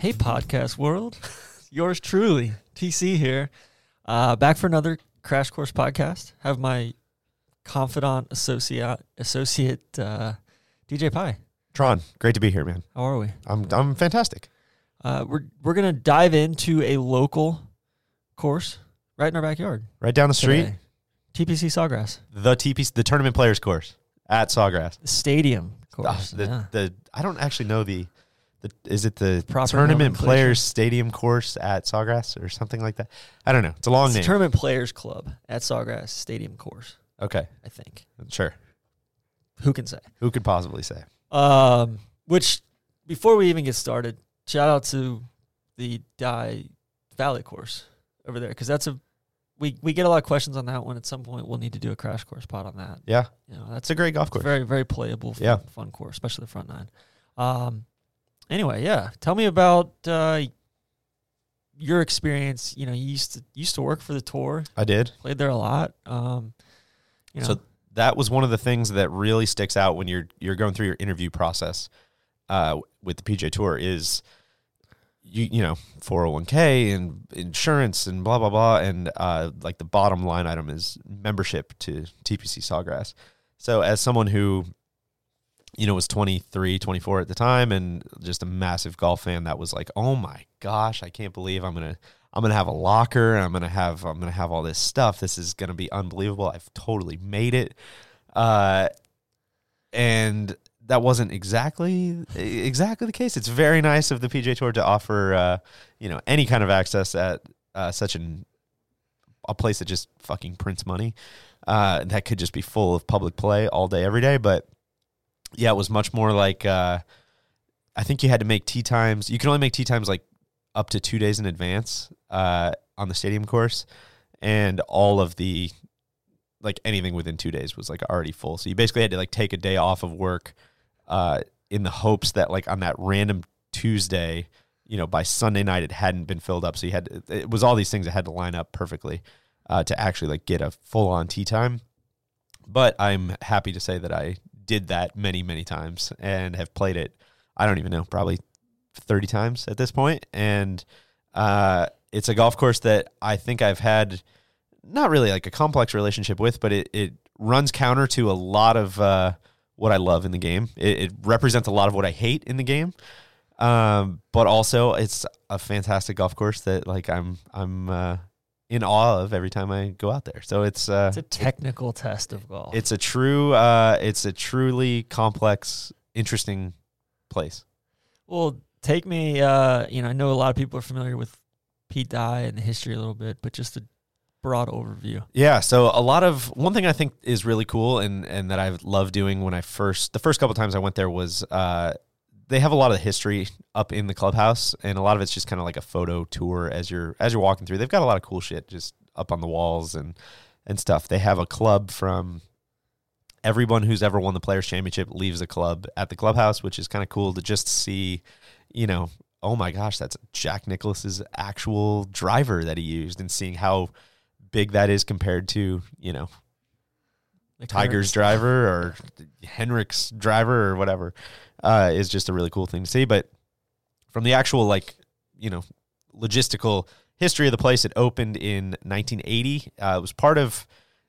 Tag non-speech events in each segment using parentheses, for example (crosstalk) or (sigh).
Hey, podcast world. (laughs) Yours truly, TC here. Uh, back for another Crash Course podcast. Have my confidant associate, associate uh, DJ Pie. Tron, great to be here, man. How are we? I'm I'm fantastic. Uh, we're we're gonna dive into a local course right in our backyard. Right down the street, today. TPC Sawgrass the TP the tournament players course at Sawgrass. the stadium Ah, course. the yeah. the I don't actually know the the is it the Proper tournament players stadium course at Sawgrass or something like that? I don't know. It's a long It's name. Tournament Players Club at Sawgrass Stadium course. okay, I think. sure. Who can say? Who could possibly say? Um, which before we even get started, shout out to the Dye Valley course over there because that's a we we get a lot of questions on that one. At some point, we'll need to do a crash course pod on that. Yeah, You know, that's it's a great golf course. very very playable, fun, Yeah. fun course, especially the front nine. Um, anyway, yeah, tell me about uh your experience. You know, you used to used to work for the tour, I did. played there a lot. Um, you know, So that was one of the things that really sticks out when you're you're going through your interview process uh, with the PGA Tour is you you know 401k and insurance and blah blah blah and uh, like the bottom line item is membership to TPC Sawgrass. So as someone who you know was 23 24 at the time and just a massive golf fan that was like oh my gosh I can't believe I'm going to I'm gonna have a locker. I'm gonna have I'm gonna have all this stuff. This is gonna be unbelievable. I've totally made it, uh, and that wasn't exactly exactly the case. It's very nice of the PGA Tour to offer uh, you know any kind of access at uh, such an a place that just fucking prints money. Uh, that could just be full of public play all day, every day. But yeah, it was much more like uh, I think you had to make tee times. You can only make tee times like up to two days in advance uh, on the stadium course, and all of the like anything within two days was like already full. So you basically had to like take a day off of work uh, in the hopes that like on that random Tuesday, you know, by Sunday night it hadn't been filled up. So you had it was all these things that had to line up perfectly uh, to actually like get a full on tee time. But I'm happy to say that I did that many many times and have played it. I don't even know, probably 30 times at this point and uh, it's a golf course that I think I've had not really like a complex relationship with, but it, it runs counter to a lot of uh, what I love in the game. It, it represents a lot of what I hate in the game, um, but also it's a fantastic golf course that like I'm I'm uh, in awe of every time I go out there. So it's uh, it's a technical test of golf. it's a true uh, it's a truly complex, interesting place. Well, take me. Uh, you know, I know a lot of people are familiar with Pete Dye and the history a little bit, but just a broad overview. Yeah, so a lot of one thing I think is really cool and and that I love doing when I first the first couple times I went there was uh they have a lot of history up in the clubhouse and a lot of it's just kind of like a photo tour as you're as you're walking through. They've got a lot of cool shit just up on the walls and and stuff. They have a club from everyone who's ever won the players championship leaves the club at the clubhouse, which is kind of cool to just see, you know, oh my gosh, that's Jack Nicklaus's actual driver that he used and seeing how big that is compared to, you know, The Tiger's driver or Henrik's driver or whatever uh, is just a really cool thing to see. But from the actual, like, you know, logistical history of the place, it opened in 1980. Uh, it was part of,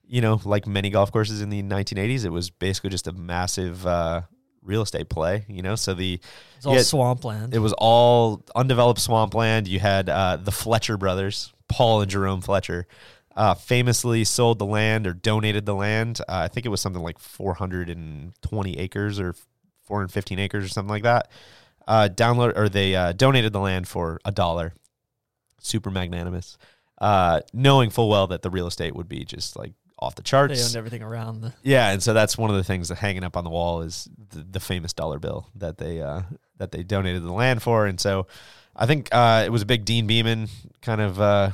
you know, like many golf courses in the 1980s, it was basically just a massive uh, real estate play, you know? So the, It's all Yeah, swampland. it was all undeveloped swampland. You had uh, the Fletcher brothers, Paul and Jerome Fletcher, uh, famously sold the land or donated the land. Uh, I think it was something like 420 acres or 415 acres or something like that. Uh, download or they uh, donated the land for a dollar. Super magnanimous, uh, knowing full well that the real estate would be just like off the charts. they owned everything around the. Yeah, and so that's one of the things that hanging up on the wall is the, the famous dollar bill that they uh, that they donated the land for, and so I think uh, it was a big Deane Beman kind of uh,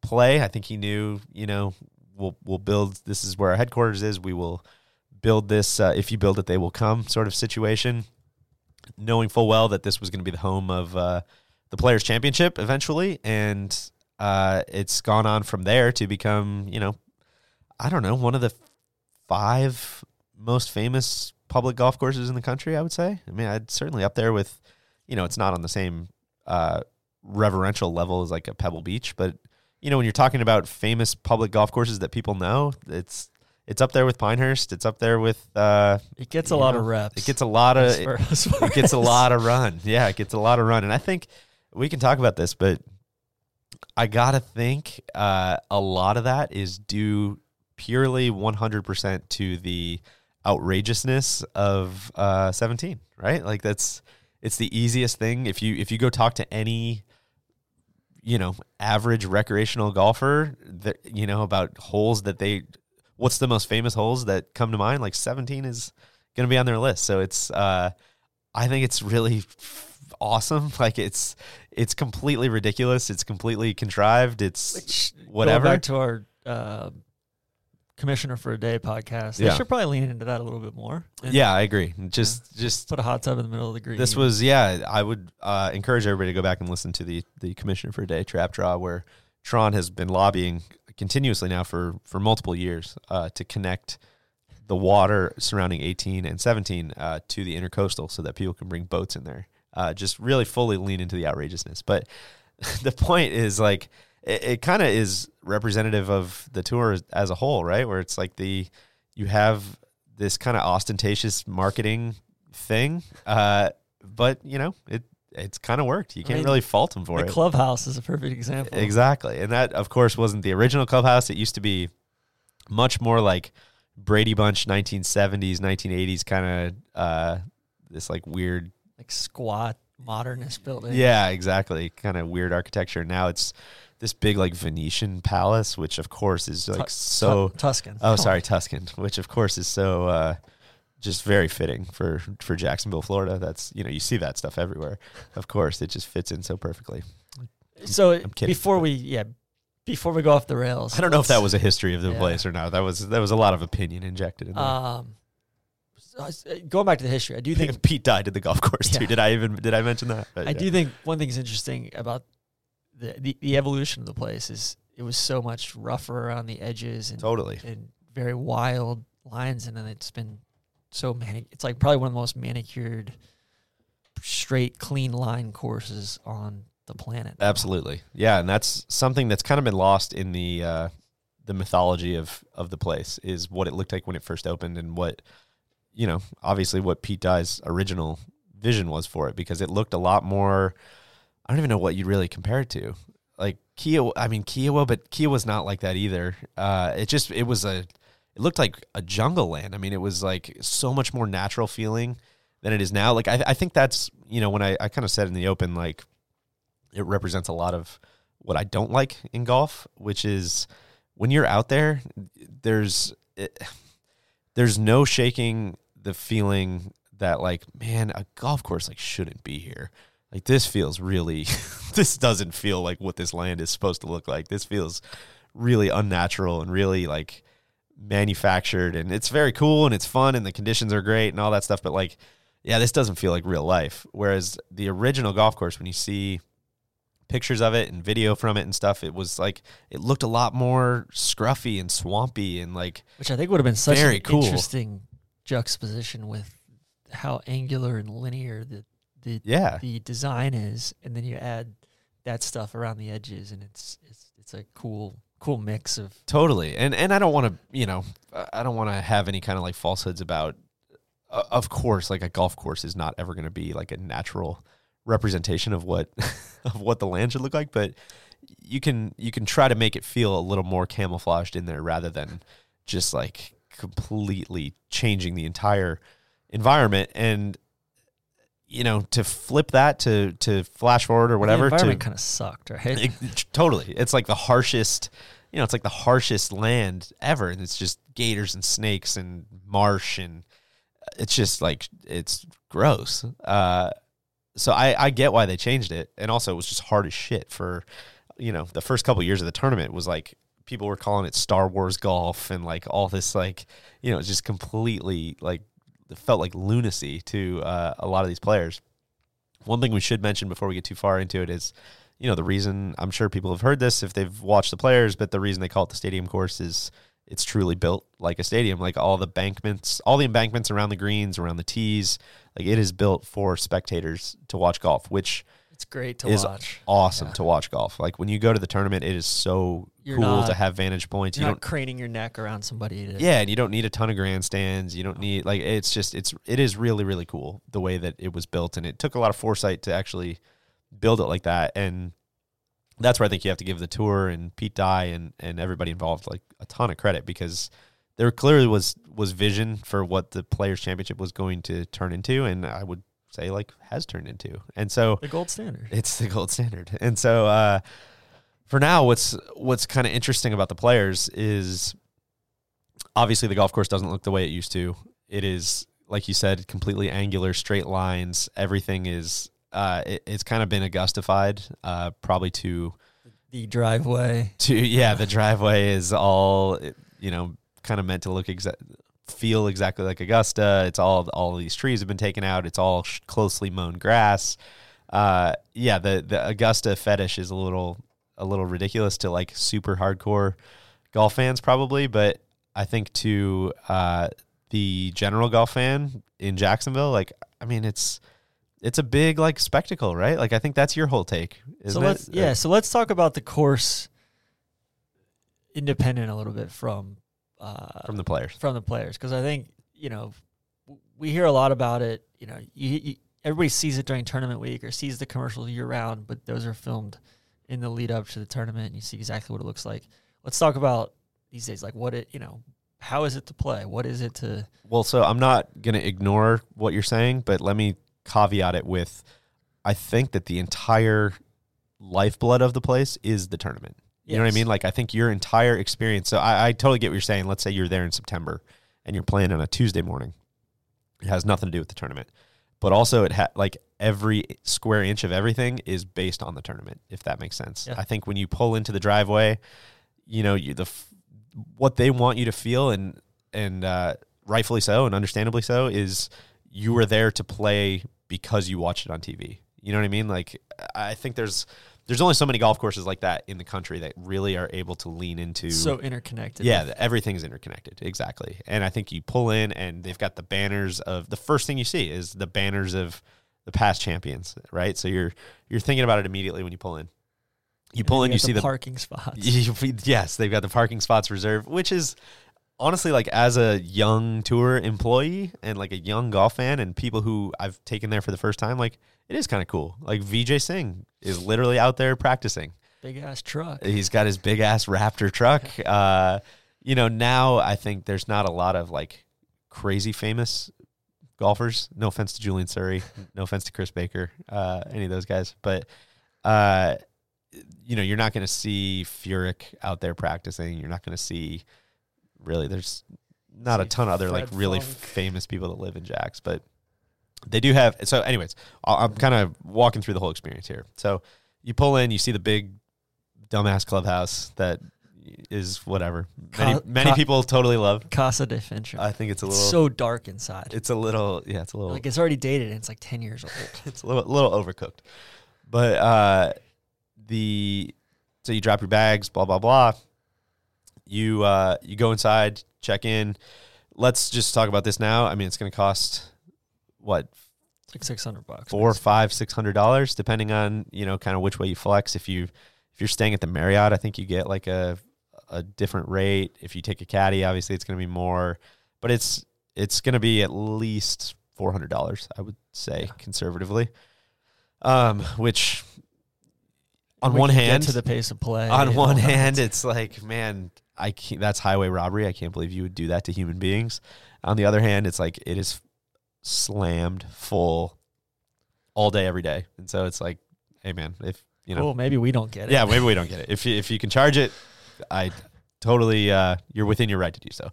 play. I think he knew, you know, we'll we'll build. This is where our headquarters is. We will build this. Uh, if you build it, they will come. Sort of situation, knowing full well that this was going to be the home of uh, the Players Championship eventually, and uh, it's gone on from there to become, you know, I don't know, one of the five most famous public golf courses in the country. I would say. I mean, I'd certainly up there with, you know, it's not on the same uh, reverential level as like a Pebble Beach, but you know, when you're talking about famous public golf courses that people know, it's it's up there with Pinehurst. It's up there with. Uh, It gets a lot know, of reps. It gets a lot of. as It, far- (laughs) as far it gets a lot of run. Yeah, it gets a lot of run, and I think we can talk about this, but I gotta think uh, a lot of that is due purely 100% to the outrageousness of uh, 17. Right? Like that's it's the easiest thing. If you if you go talk to any you know average recreational golfer that you know about holes that they what's the most famous holes that come to mind? Like 17 is going to be on their list. So it's uh i think it's really awesome. (laughs) Like it's it's completely ridiculous. It's completely contrived. It's Which, whatever. Going back to our uh, commissioner for a day podcast, they Yeah. should probably lean into that a little bit more. and yeah i agree just just put a hot tub in the middle of the green. This was yeah. I would uh, encourage everybody to go back and listen to the the Commissioner for a Day Trap Draw, where Tron has been lobbying continuously now for for multiple years uh, to connect the water surrounding 18 and 17 uh, to the intercoastal, so that people can bring boats in there. Uh, just really fully lean into the outrageousness. But (laughs) the point is like it, it kind of is representative of the tour as, a whole, right? Where it's like the you have this kind of ostentatious marketing thing, uh, but you know it it's kind of worked. You can't mean, really fault them for it. the it. clubhouse is a perfect example. Exactly, and that of course wasn't the original clubhouse. It used to be much more like Brady Bunch, 1970s, 1980s kind of uh, this like weird Like squat modernist building. yeah, exactly. Kind of weird architecture. Now it's this big like Venetian palace, which of course is like Tu- so. Tu- Tuscan. Oh, sorry. Tuscan, which of course is so uh, just very fitting for for Jacksonville, Florida. That's you know you see that stuff everywhere. Of course, it just fits in so perfectly. So I'm kidding, before we yeah, before we go off the rails, I don't know if that was a history of the Yeah. place or not. That was that was a lot of opinion injected in there. um so I was- uh, going back to the history. I do (laughs) think Pete died at the golf course too. Did I even did I mention that? But I yeah. do think one thing's interesting about the, the the evolution of the place is it was so much rougher around the edges and totally. and very wild lines, and then it's been so mani- It's like probably one of the most manicured, straight, clean line courses on the planet. Absolutely, yeah, and that's something that's kind of been lost in the uh, the mythology of of the place is what it looked like when it first opened and what you know, obviously what Pete Dye's original vision was for it because it looked a lot more. I don't even know what you'd really compare it to. Like Kia, I mean Kiawah, but Kiawah's not like that either. Uh, it just it was a, it looked like a jungle land. I mean, it was like so much more natural feeling than it is now. Like I, I think that's you know when I, I kind of said in the open like it represents a lot of what I don't like in golf, which is when you're out there, there's it, there's no shaking the feeling that like man, a golf course like shouldn't be here. Like this feels really, (laughs) this doesn't feel like what this land is supposed to look like. This feels really unnatural and really like manufactured, and it's very cool and it's fun and the conditions are great and all that stuff. But like, yeah, this doesn't feel like real life. Whereas the original golf course, when you see pictures of it and video from it and stuff, it was like it looked a lot more scruffy and swampy and like which I think would have been such Very an cool. interesting juxtaposition with how angular and linear the the yeah, the design is, and then you add that stuff around the edges, and it's it's it's a cool cool mix of totally. And and I don't want to, you know, I don't want to have any kind of like falsehoods about. Uh, of course, like a golf course is not ever going to be like a natural representation of what (laughs) of what the land should look like, but you can you can try to make it feel a little more camouflaged in there rather than just like completely changing the entire environment and you know to flip that to to flash forward or whatever The environment kind of sucked, right? it, totally. It's like the harshest, you know, it's like the harshest land ever. And it's just gators and snakes and marsh. And it's just like, it's gross. Uh, so I, I get why they changed it. And also, it was just hard as shit for, you know, the first couple years of the tournament was like, people were calling it Star Wars golf and like all this, like, you know, it's just completely like, felt like lunacy to uh, a lot of these players. One thing we should mention before we get too far into it is, you know, the reason I'm sure people have heard this if they've watched the players, but the reason they call it the stadium course is it's truly built like a stadium. Like all the embankments, all the embankments around the greens, around the tees, like it is built for spectators to watch golf, which It's great to is watch. awesome Yeah. to watch golf. Like when you go to the tournament, it is so You're cool not- to have vantage points. You're you not craning your neck around somebody. To, yeah, and you don't need a ton of grandstands. You don't need like it's just it's it is really really cool the way that it was built, and it took a lot of foresight to actually build it like that. And that's where I think you have to give the tour and Pete Dye and and everybody involved like a ton of credit because there clearly was was vision for what the Players Championship was going to turn into, and I would say like has turned into. And so the gold standard. it's the gold standard. And so uh, for now, what's what's kind of interesting about the players is obviously the golf course doesn't look the way it used to. It is like you said, completely angular, straight lines. Everything is uh, it, it's kind of been Augustified, uh, probably to The driveway. to yeah. The driveway is all you know, kind of meant to look exa- feel exactly like Augusta. It's all all these trees have been taken out. It's all sh- closely mown grass. Uh, yeah, the the Augusta fetish is a little a little ridiculous to like super hardcore golf fans probably, but I think to uh, the general golf fan in Jacksonville, like I mean, it's it's a big like spectacle, right? Like I think that's your whole take. So let's it? yeah. So let's talk about the course, independent a little bit from uh, from the players. from the players because I think you know we hear a lot about it. You know, you, you, everybody sees it during tournament week or sees the commercials year round, but those are filmed in the lead up to the tournament, and you see exactly what it looks like. Let's talk about these days, like what it you know, how is it to play? What is it to? Well, so I'm not going to ignore what you're saying, but let me caveat it with I think that the entire lifeblood of the place is the tournament. You know what I mean? Like, I think your entire experience. So I, I totally get what you're saying. Let's say you're there in September and you're playing on a Tuesday morning. It has nothing to do with the tournament, but also it had like every square inch of everything is based on the tournament. If that makes sense. Yeah. I think when you pull into the driveway, you know, you the f- what they want you to feel and and uh, rightfully so and understandably so is you were there to play because you watched it on TV. You know what I mean? Like I think there's there's only so many golf courses like that in the country that really are able to lean into So interconnected. yeah, the- everything's interconnected. Exactly. And I think you pull in and they've got the banners of the first thing you see is the banners of the past champions, right? So you're you're thinking about it immediately when you pull in. You and pull in, you got see the parking spots. (laughs) you- yes, they've got the parking spots reserved, which is honestly like as a young tour employee and like a young golf fan and people who I've taken there for the first time, like it is kind of cool. Like Vijay Singh is literally out there practicing. Big ass truck. He's got his big ass Raptor truck. Uh, you know, now I think there's not a lot of like crazy famous golfers. No offense to Julian Suri, (laughs) no offense to Chris Baker, uh, any of those guys, but uh, you know, you're not going to see Furyk out there practicing. You're not going to see really. There's not a ton of other like really Funk. famous people that live in Jacks, but they do have. So, anyways, I'm kind of walking through the whole experience here. So, you pull in, you see the big dumbass clubhouse that is whatever. Many Ca- many ca- people totally love. Casa de Fincher. I think it's a it's little. so dark inside. it's a little. Yeah, it's a little. like it's already dated and it's like ten years old. (laughs) it's a little, little overcooked. But uh, the so you drop your bags, blah blah blah. You uh, you go inside, check in. Let's just talk about this now. I mean, it's going to cost what like six hundred bucks. four, five, six hundred dollars, depending on you know kind of which way you flex. If you if you're staying at the Marriott, I think you get like a a different rate. If you take a caddy, obviously it's going to be more, but it's it's going to be at least four hundred dollars. I would say Yeah. conservatively. Um, which on We one hand, to the pace of play. on one that. hand, it's like, man, I can't, that's highway robbery. I can't believe you would do that to human beings. On the other hand, it's like it is slammed full all day, every day, and so it's like, hey, man, if you know, Cool, maybe we don't get it. yeah, maybe we don't get it. If you, if you can charge it, I totally, uh, you're within your right to do so.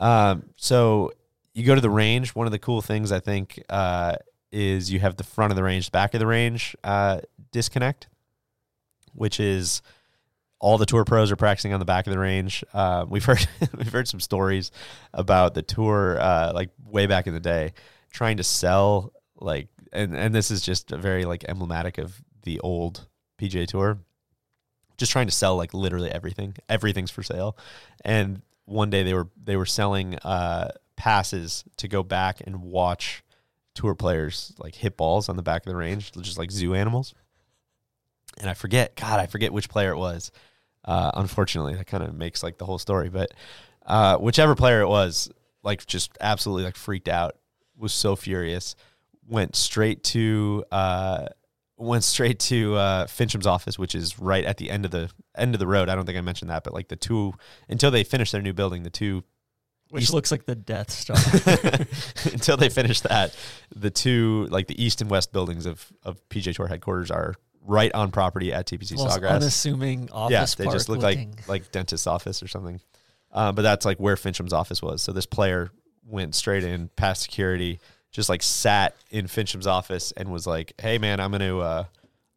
Um, so you go to the range. One of the cool things I think uh, is you have the front of the range, the back of the range uh, disconnect, which is all the tour pros are practicing on the back of the range. Uh, we've heard (laughs) we've heard some stories about the tour, uh, like way back in the day, trying to sell like and and this is just very like emblematic of the old PGA Tour. Just trying to sell like literally everything. Everything's for sale. And one day they were they were selling uh passes to go back and watch tour players like hit balls on the back of the range, just like zoo animals. And I forget, God, I forget which player it was. Uh, unfortunately, that kind of makes like the whole story. But uh, whichever player it was, like just absolutely like freaked out, was so furious, went straight to uh, went straight to uh, Finchem's office, which is right at the end of the end of the road. I don't think I mentioned that, but like the two until they finish their new building, the two Which East- looks like the Death Star. (laughs) until they finish that, the two like the east and west buildings of of PGA Tour headquarters are right on property at TPC Most Sawgrass. unassuming office yeah, they park just look looking. like like dentist's office or something. Um, but that's like where Finchem's office was. So this player went straight in past security, just like sat in Finchem's office and was like, "Hey man, I'm gonna uh,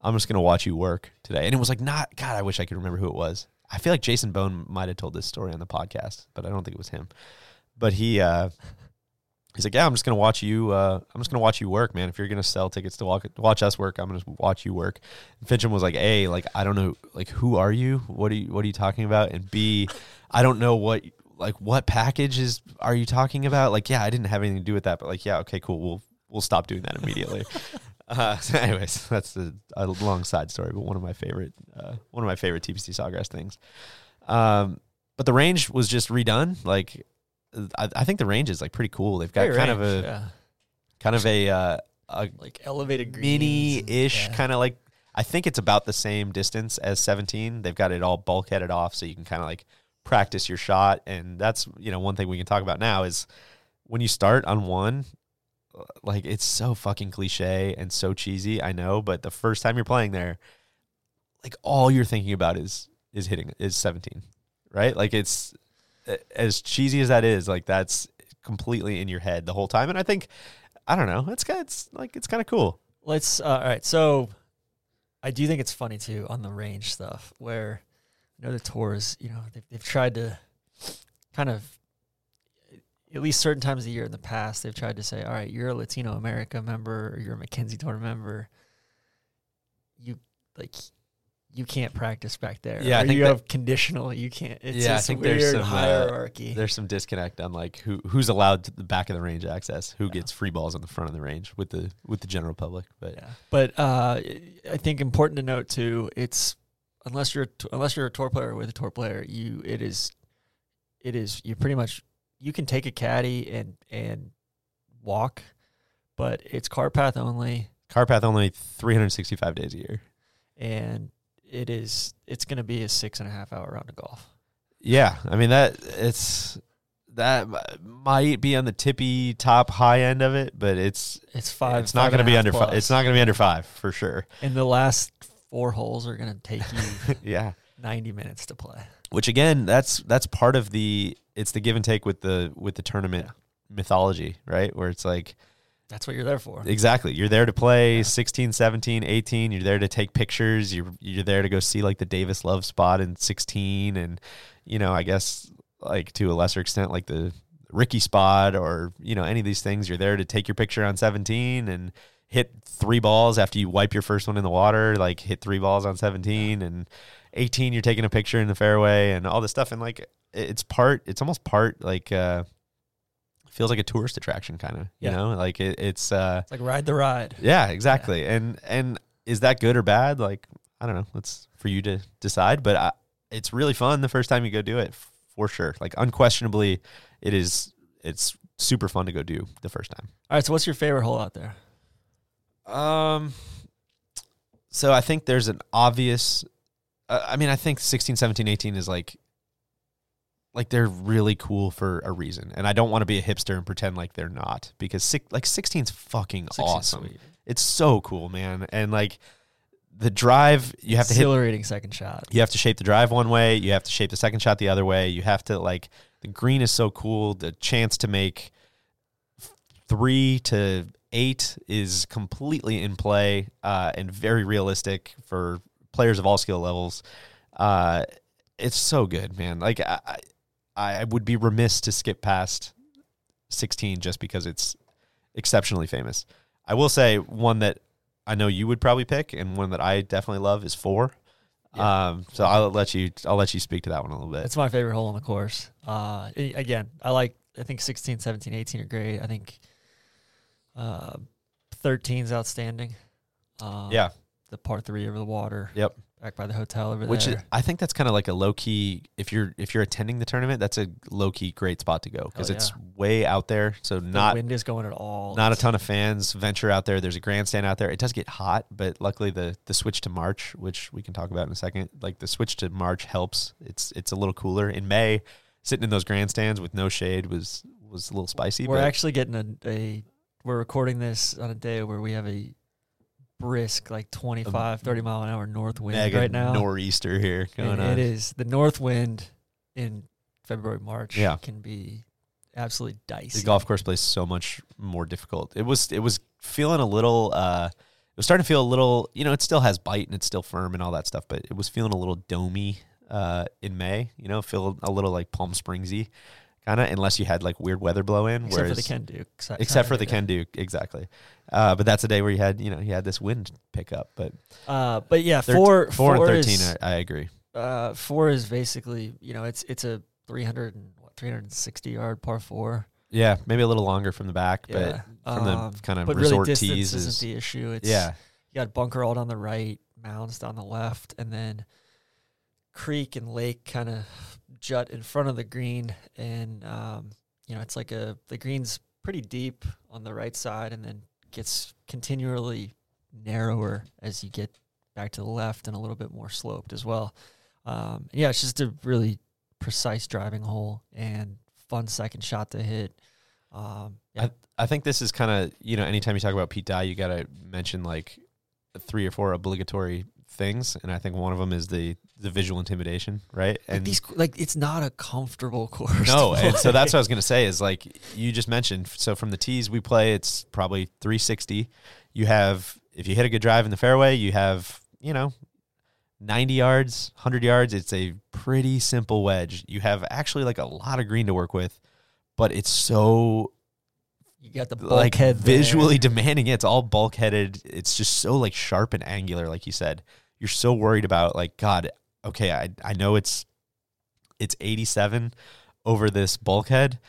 I'm just gonna watch you work today." And it was like not God. I wish I could remember who it was. I feel like Jason Bohn might have told this story on the podcast, but I don't think it was him. But he uh, he's like, "Yeah, I'm just gonna watch you. Uh, I'm just gonna watch you work, man. If you're gonna sell tickets to walk, watch us work, I'm gonna watch you work." And Finchem was like, "A, like I don't know, like who are you? What are you? What are you talking about?" And B, I don't know what like what package is are you talking about? Like, yeah, I didn't have anything to do with that, but like, yeah, okay, cool. We'll we'll stop doing that immediately. (laughs) uh, so (laughs) anyways, that's a, a long side story, but one of my favorite uh, one of my favorite TPC Sawgrass things. Um, but the range was just redone. Like, I, I think the range is like pretty cool. They've got Great kind of a yeah. kind of a uh, a like elevated mini ish yeah. kind of like I think it's about the same distance as 17. They've got it all bulkheaded off so you can kind of like practice your shot and that's you know one thing we can talk about now is when you start on one uh, like it's so fucking cliche and so cheesy, I know, but the first time you're playing there like all you're thinking about is is hitting is 17. Right? Like it's as cheesy as that is, like that's completely in your head the whole time and I think I don't know. It's kind it's like it's kind of cool. Let's. Uh, all right. So, I do think it's funny too on the range stuff where, you know, the tours. You know, they've, they've tried to kind of, at least certain times of the year in the past, they've tried to say, all right, you're a Latinoamérica member or you're a Mackenzie Tour member. You like. You can't practice back there. Yeah, I think you that- have conditional. You can't. It's Yeah, I think there's weird some, uh, hierarchy. There's some disconnect on like who who's allowed to the back of the range access, who gets free balls on the front of the range with the with the general public. But Yeah, but uh, I think important to note too. It's unless you're t- unless you're a tour player with a tour player, you it is it is you pretty much you can take a caddy and and walk, but it's car path only, car path only 365 days a year. and it is it's going to be a six and a half hour round of golf. Yeah, I mean that it's that might be on the tippy top high end of it, but it's It's five. it's not going to be under five. It's not going to be under five for sure. And the last four holes are going to take you (laughs) yeah. ninety minutes to play. which again that's that's part of the it's the give and take with the with the tournament mythology right where it's like That's what you're there for. exactly. You're there to play Yeah. 16 17 18 you're there to take pictures. You're you're there to go see like the davis love spot in 16 and you know i guess like to a lesser extent like the rickie spot or you know any of these things. You're there to take your picture on 17 and hit three balls after you wipe your first one in the water like hit three balls on 17 and 18 you're taking a picture in the fairway and all this stuff. And like it's part it's almost part like uh feels like a tourist attraction kind of you know? Like it, it's uh It's like ride the ride. yeah exactly. And and is that good or bad? Like i don't know. It's for you to decide but I, it's really fun the first time you go do it for sure. Like unquestionably it is it's super fun to go do the first time. All right. So what's your favorite hole out there? um so i think there's an obvious uh, i mean i think 16 17 18 is like like they're really cool for a reason and i don't want to be a hipster and pretend like they're not because six, like 16's fucking 16's awesome sweet. it's so cool man and like the drive you have to hit exhilarating second shot. you have to shape the drive one way you have to shape the second shot the other way you have to like the green is so cool the chance to make three to eight is completely in play uh, and very realistic for players of all skill levels uh, it's so good man like I, I I would be remiss to skip past 16 just because it's exceptionally famous I will say one that I know you would probably pick, and one that I definitely love is four. Yeah. Um, so I'll let you I'll let you speak to that one a little bit. It's my favorite hole on the course. Uh, again, I like. I think 16, 17, 18 are great. I think uh, 13 is outstanding. Um, yeah, the par three over the water. Yep. Back by the hotel over which there. I think that's kind of like a low key. If you're if you're attending the tournament, that's a low key great spot to go because Oh, it's way out there. So the not wind is going at all. not a ton of fans venture out there. There's a grandstand out there. It does get hot, but luckily the the switch to March, which we can talk about in a second, like the switch to March helps. It's it's a little cooler in May. Sitting in those grandstands with no shade was was a little spicy. We're actually getting a, a. We're recording this on a day where we have a brisk, like 25, 30 mile an hour north wind right now. nor'easter here going on. It is the north wind in February, March. Yeah. can be absolutely dicey. the golf course plays so much more difficult. It was it was feeling a little uh it was starting to feel a little you know, it still has bite and it's still firm and all that stuff, but it was feeling a little domey uh in May, you know, feel a little like Palm Springsy kind of unless you had like weird weather blow in except for the whereas Ken Duke. si- except for the. Ken Duke exactly. Uh but that's a day where you had, you know, you had this wind pick up, but Uh, but yeah, Thirt- four, 4 and 13 is, I, I agree. uh, four is basically you know it's it's a 300 and what 360 yard par four. Yeah, maybe a little longer from the back, Yeah, but from um, the kind of really resort distance tees isn't the issue. It's yeah. you got bunker all down the right, mounds down the left, and then creek and lake kind of jut in front of the green, and um, you know it's like a the green's pretty deep on the right side, and then gets continually narrower as you get back to the left and a little bit more sloped as well. Um, yeah, it's just a really precise driving hole and fun second shot to hit. Um, yeah, I think this is kind of you know anytime you talk about Pete Dye, you got to mention like three or four obligatory things, and I think one of them is the the visual intimidation, right? like And these like it's not a comfortable (laughs) course. no, and so that's what I was gonna say is like you just mentioned. So from the tees we play, it's probably 360. You have if you hit a good drive in the fairway, you have you know 90 yards, 100 yards. It's a pretty simple wedge. You have actually like a lot of green to work with, but it's so you got the like bulkhead there. visually demanding. It's all bulkheaded. It's just so like sharp and angular, like you said. You're so worried about like God. Okay, I I know it's it's 87 over this bulkhead.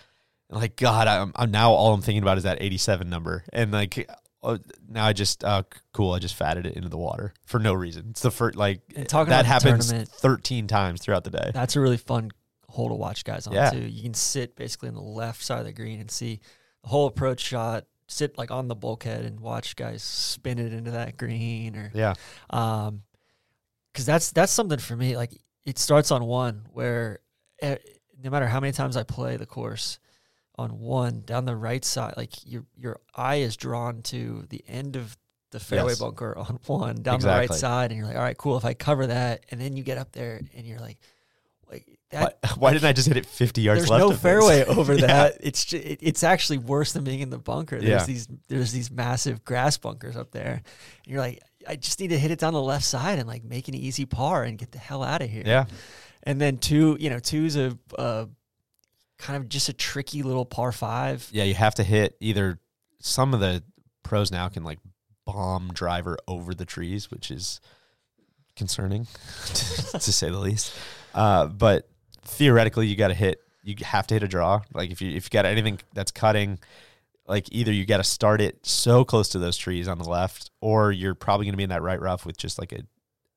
And like God, I'm, I'm now all I'm thinking about is that 87 number, and like uh, now I just uh, cool. I just fatted it into the water for no reason. It's the first like And talking that happens 13 times throughout the day. That's a really fun hole to watch guys on Yeah. too. You can sit basically on the left side of the green and see the whole approach shot. Sit like on the bulkhead and watch guys spin it into that green or Yeah, um because that's that's something for me like it starts on one where eh, no matter how many times i play the course on one down the right side like your your eye is drawn to the end of the fairway Yes. bunker on (laughs) one down the right side and you're like all right cool if i cover that and then you get up there and you're like like that why, (laughs) why didn't I just hit it 50 yards left? there's no of this? fairway over (laughs) Yeah. that. It's ju- it, it's actually worse than being in the bunker. There's Yeah. these there's these massive grass bunkers up there. And you're like, I just need to hit it down the left side and like make an easy par and get the hell out of here. Yeah, And then two, you know, two's a uh, kind of just a tricky little par five. yeah, you have to hit either some of the pros now can like bomb driver over the trees, which is concerning (laughs) to say the least. Uh, but theoretically, you got to hit. You have to hit a draw. Like if you if you got anything that's cutting, like either you got to start it so close to those trees on the left, or you're probably going to be in that right rough with just like a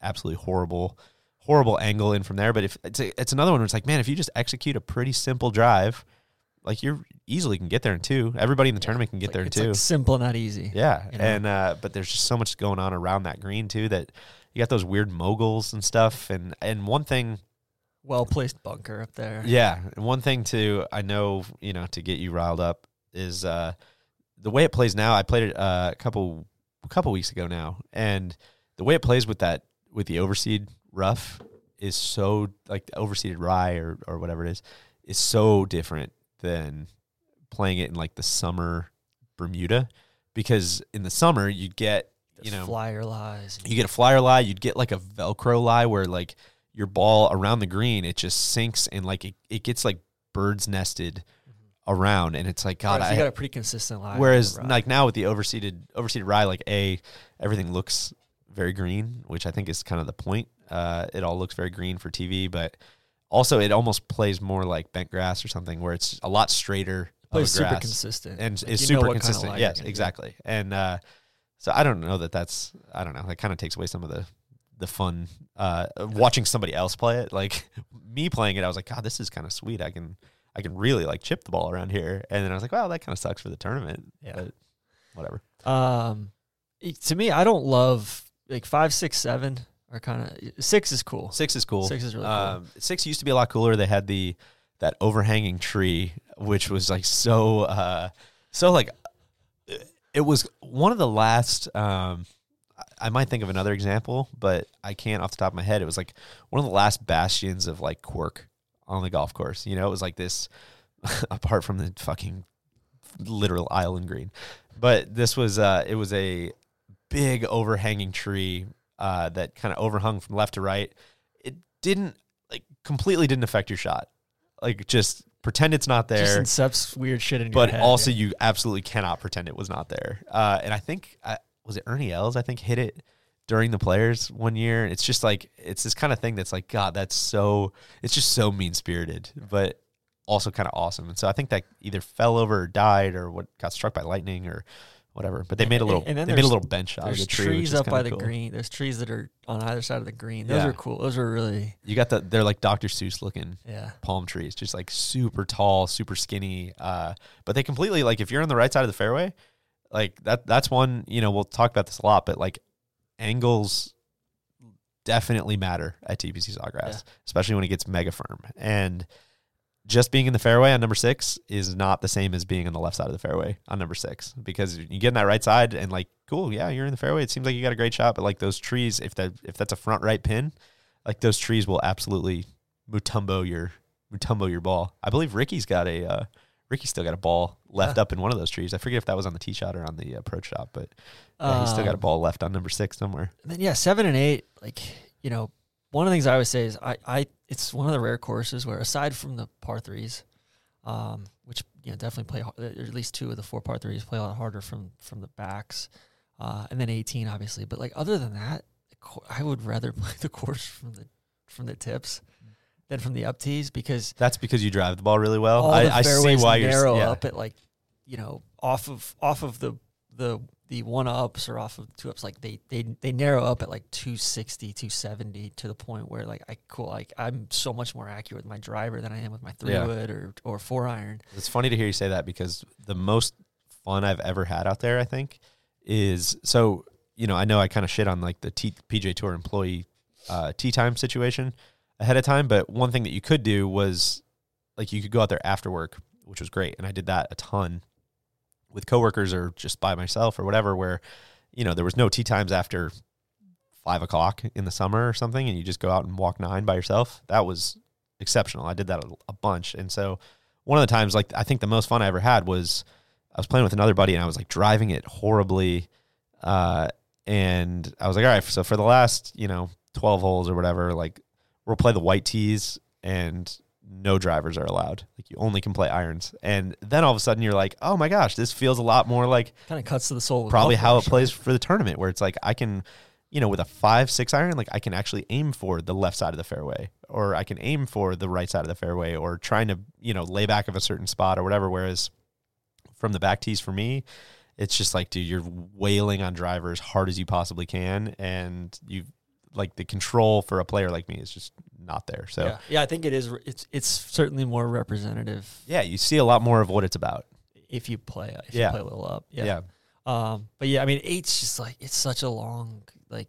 absolutely horrible horrible angle in from there. But if it's a, it's another one where it's like, man, if you just execute a pretty simple drive, like you're easily can get there in two. Everybody in the tournament can get It's there in it's two. like simple, not easy. yeah, you know? and uh, but there's just so much going on around that green too that you got those weird moguls and stuff. And and one thing, Well placed bunker up there. yeah, and one thing too, I know you know to get you riled up is uh, the way it plays now. I played it uh, a couple a couple weeks ago now, and the way it plays with that with the overseed rough is so like the overseeded rye or or whatever it is is so different than playing it in like the summer Bermuda because in the summer you get you know flyer lies. you get a flyer lie, you'd get like a Velcro lie where like your ball around the green, it just sinks and like it, it gets like bird's nested around, and it's like God. Whereas I, you got a pretty consistent line. Whereas like now with the overseeded overseeded rye, like a everything looks very green, which I think is kind of the point. Uh, it all looks very green for TV, but also it almost plays more like bent grass or something, where it's a lot straighter. Of super consistent. and Like, is super consistent. yes, gonna get. exactly. And uh, so I don't know that that's I don't know. That kind of takes away some of the the fun uh, watching somebody else play it. Like (laughs) me playing it, I was like, God, this is kind of sweet. I can I can really like chip the ball around here. And then I was like, wow, that kind of sucks for the tournament. Yeah. But whatever. Um, to me, I don't love like five, six, seven are kind of six is cool. Six is cool. Six is really cool. Um, six used to be a lot cooler. They had the that overhanging tree, which was like so uh, so like it was one of the last. Um, I- I might think of another example, but I can't off the top of my head. It was like one of the last bastions of like quirk on the golf course. You know, it was like this. (laughs) apart from the fucking literal island green, but this was uh, it was a big overhanging tree uh, that kind of overhung from left to right. It didn't like completely didn't affect your shot. Like just pretend it's not there. Just incepts weird shit in your but also yeah. you absolutely cannot pretend it was not there. Uh, and I think uh, was it Ernie Els? I think hit it during the players one year. It's just like it's this kind of thing that's like God, that's so it's just so mean spirited, but also kind of awesome. And so I think that either fell over or died or what got struck by lightning or whatever. But they made a little and then they made a little bench out of There's the tree. trees up by the cool. green. There's trees that are on either side of the green. Those Yeah. are cool. Those are really You got the they're like Dr. Seuss looking yeah. palm trees, just like super tall, super skinny. Uh, but they completely like if you're on the right side of the fairway, like that that's one, you know, we'll talk about this a lot, but like angles definitely matter at TPC Sawgrass, Yeah. especially when it gets mega firm. And just being in the fairway on number six is not the same as being on the left side of the fairway on number six because you get in that right side and like, cool, yeah, you're in the fairway. It seems like you got a great shot, but like those trees, if that if that's a front right pin, like those trees will absolutely mutombo your mutombo your ball. I believe Rickie's got a uh, Rickie's still got a ball left Yeah. up in one of those trees. I forget if that was on the tee shot or on the approach shot, but yeah, he's still got a Um, ball left on number six somewhere. And then yeah, seven and eight, like you know, one of the things I always say is I, I it's one of the rare courses where aside from the par threes, um, which you know definitely play at least two of the four par threes play a lot harder from from the backs, uh, and then eighteen obviously. But like other than that, I would rather (laughs) play the course from the from the tips than from the up tees because That's because you drive the ball really well. all I, the I see why you're narrow yeah. up at like you know off of off of the the the one ups or off of two ups like they they they narrow up at like 260 270 to the point where like i cool like i'm so much more accurate with my driver than i am with my three Yeah. wood or or four iron It's funny to hear you say that because the most fun I've ever had out there, I think, is so you know I know I kind of shit on like the T, PGA Tour employee uh, tee time situation ahead of time, but one thing that you could do was like you could go out there after work, which was great, and I did that a ton with coworkers or just by myself or whatever, where you know there was no tee times after five o'clock in the summer or something, and you just go out and walk nine by yourself. That was exceptional. I did that a, a bunch, and so one of the times, like I think the most fun I ever had was I was playing with another buddy, and I was like driving it horribly, uh, and I was like, all right, so for the last you know twelve holes or whatever, like we'll play the white tees and no drivers are allowed. Like you only can play irons. And then all of a sudden you're like, oh my gosh, this feels a lot more like kind of cuts to the soul probably how it plays for the tournament where it's like I can, you know, with a five, six iron, like I can actually aim for the left side of the fairway or I can aim for the right side of the fairway or trying to, you know, lay back of a certain spot or whatever. Whereas from the back tees for me, it's just like, dude, you're wailing on driver as hard as you possibly can. And you like the control for a player like me is just not there. So yeah. yeah i think it is it's it's certainly more representative yeah, you see a lot more of what it's about. if you play if Yeah. you play a little up Yeah. yeah. um but yeah i mean eight's just like it's such a long like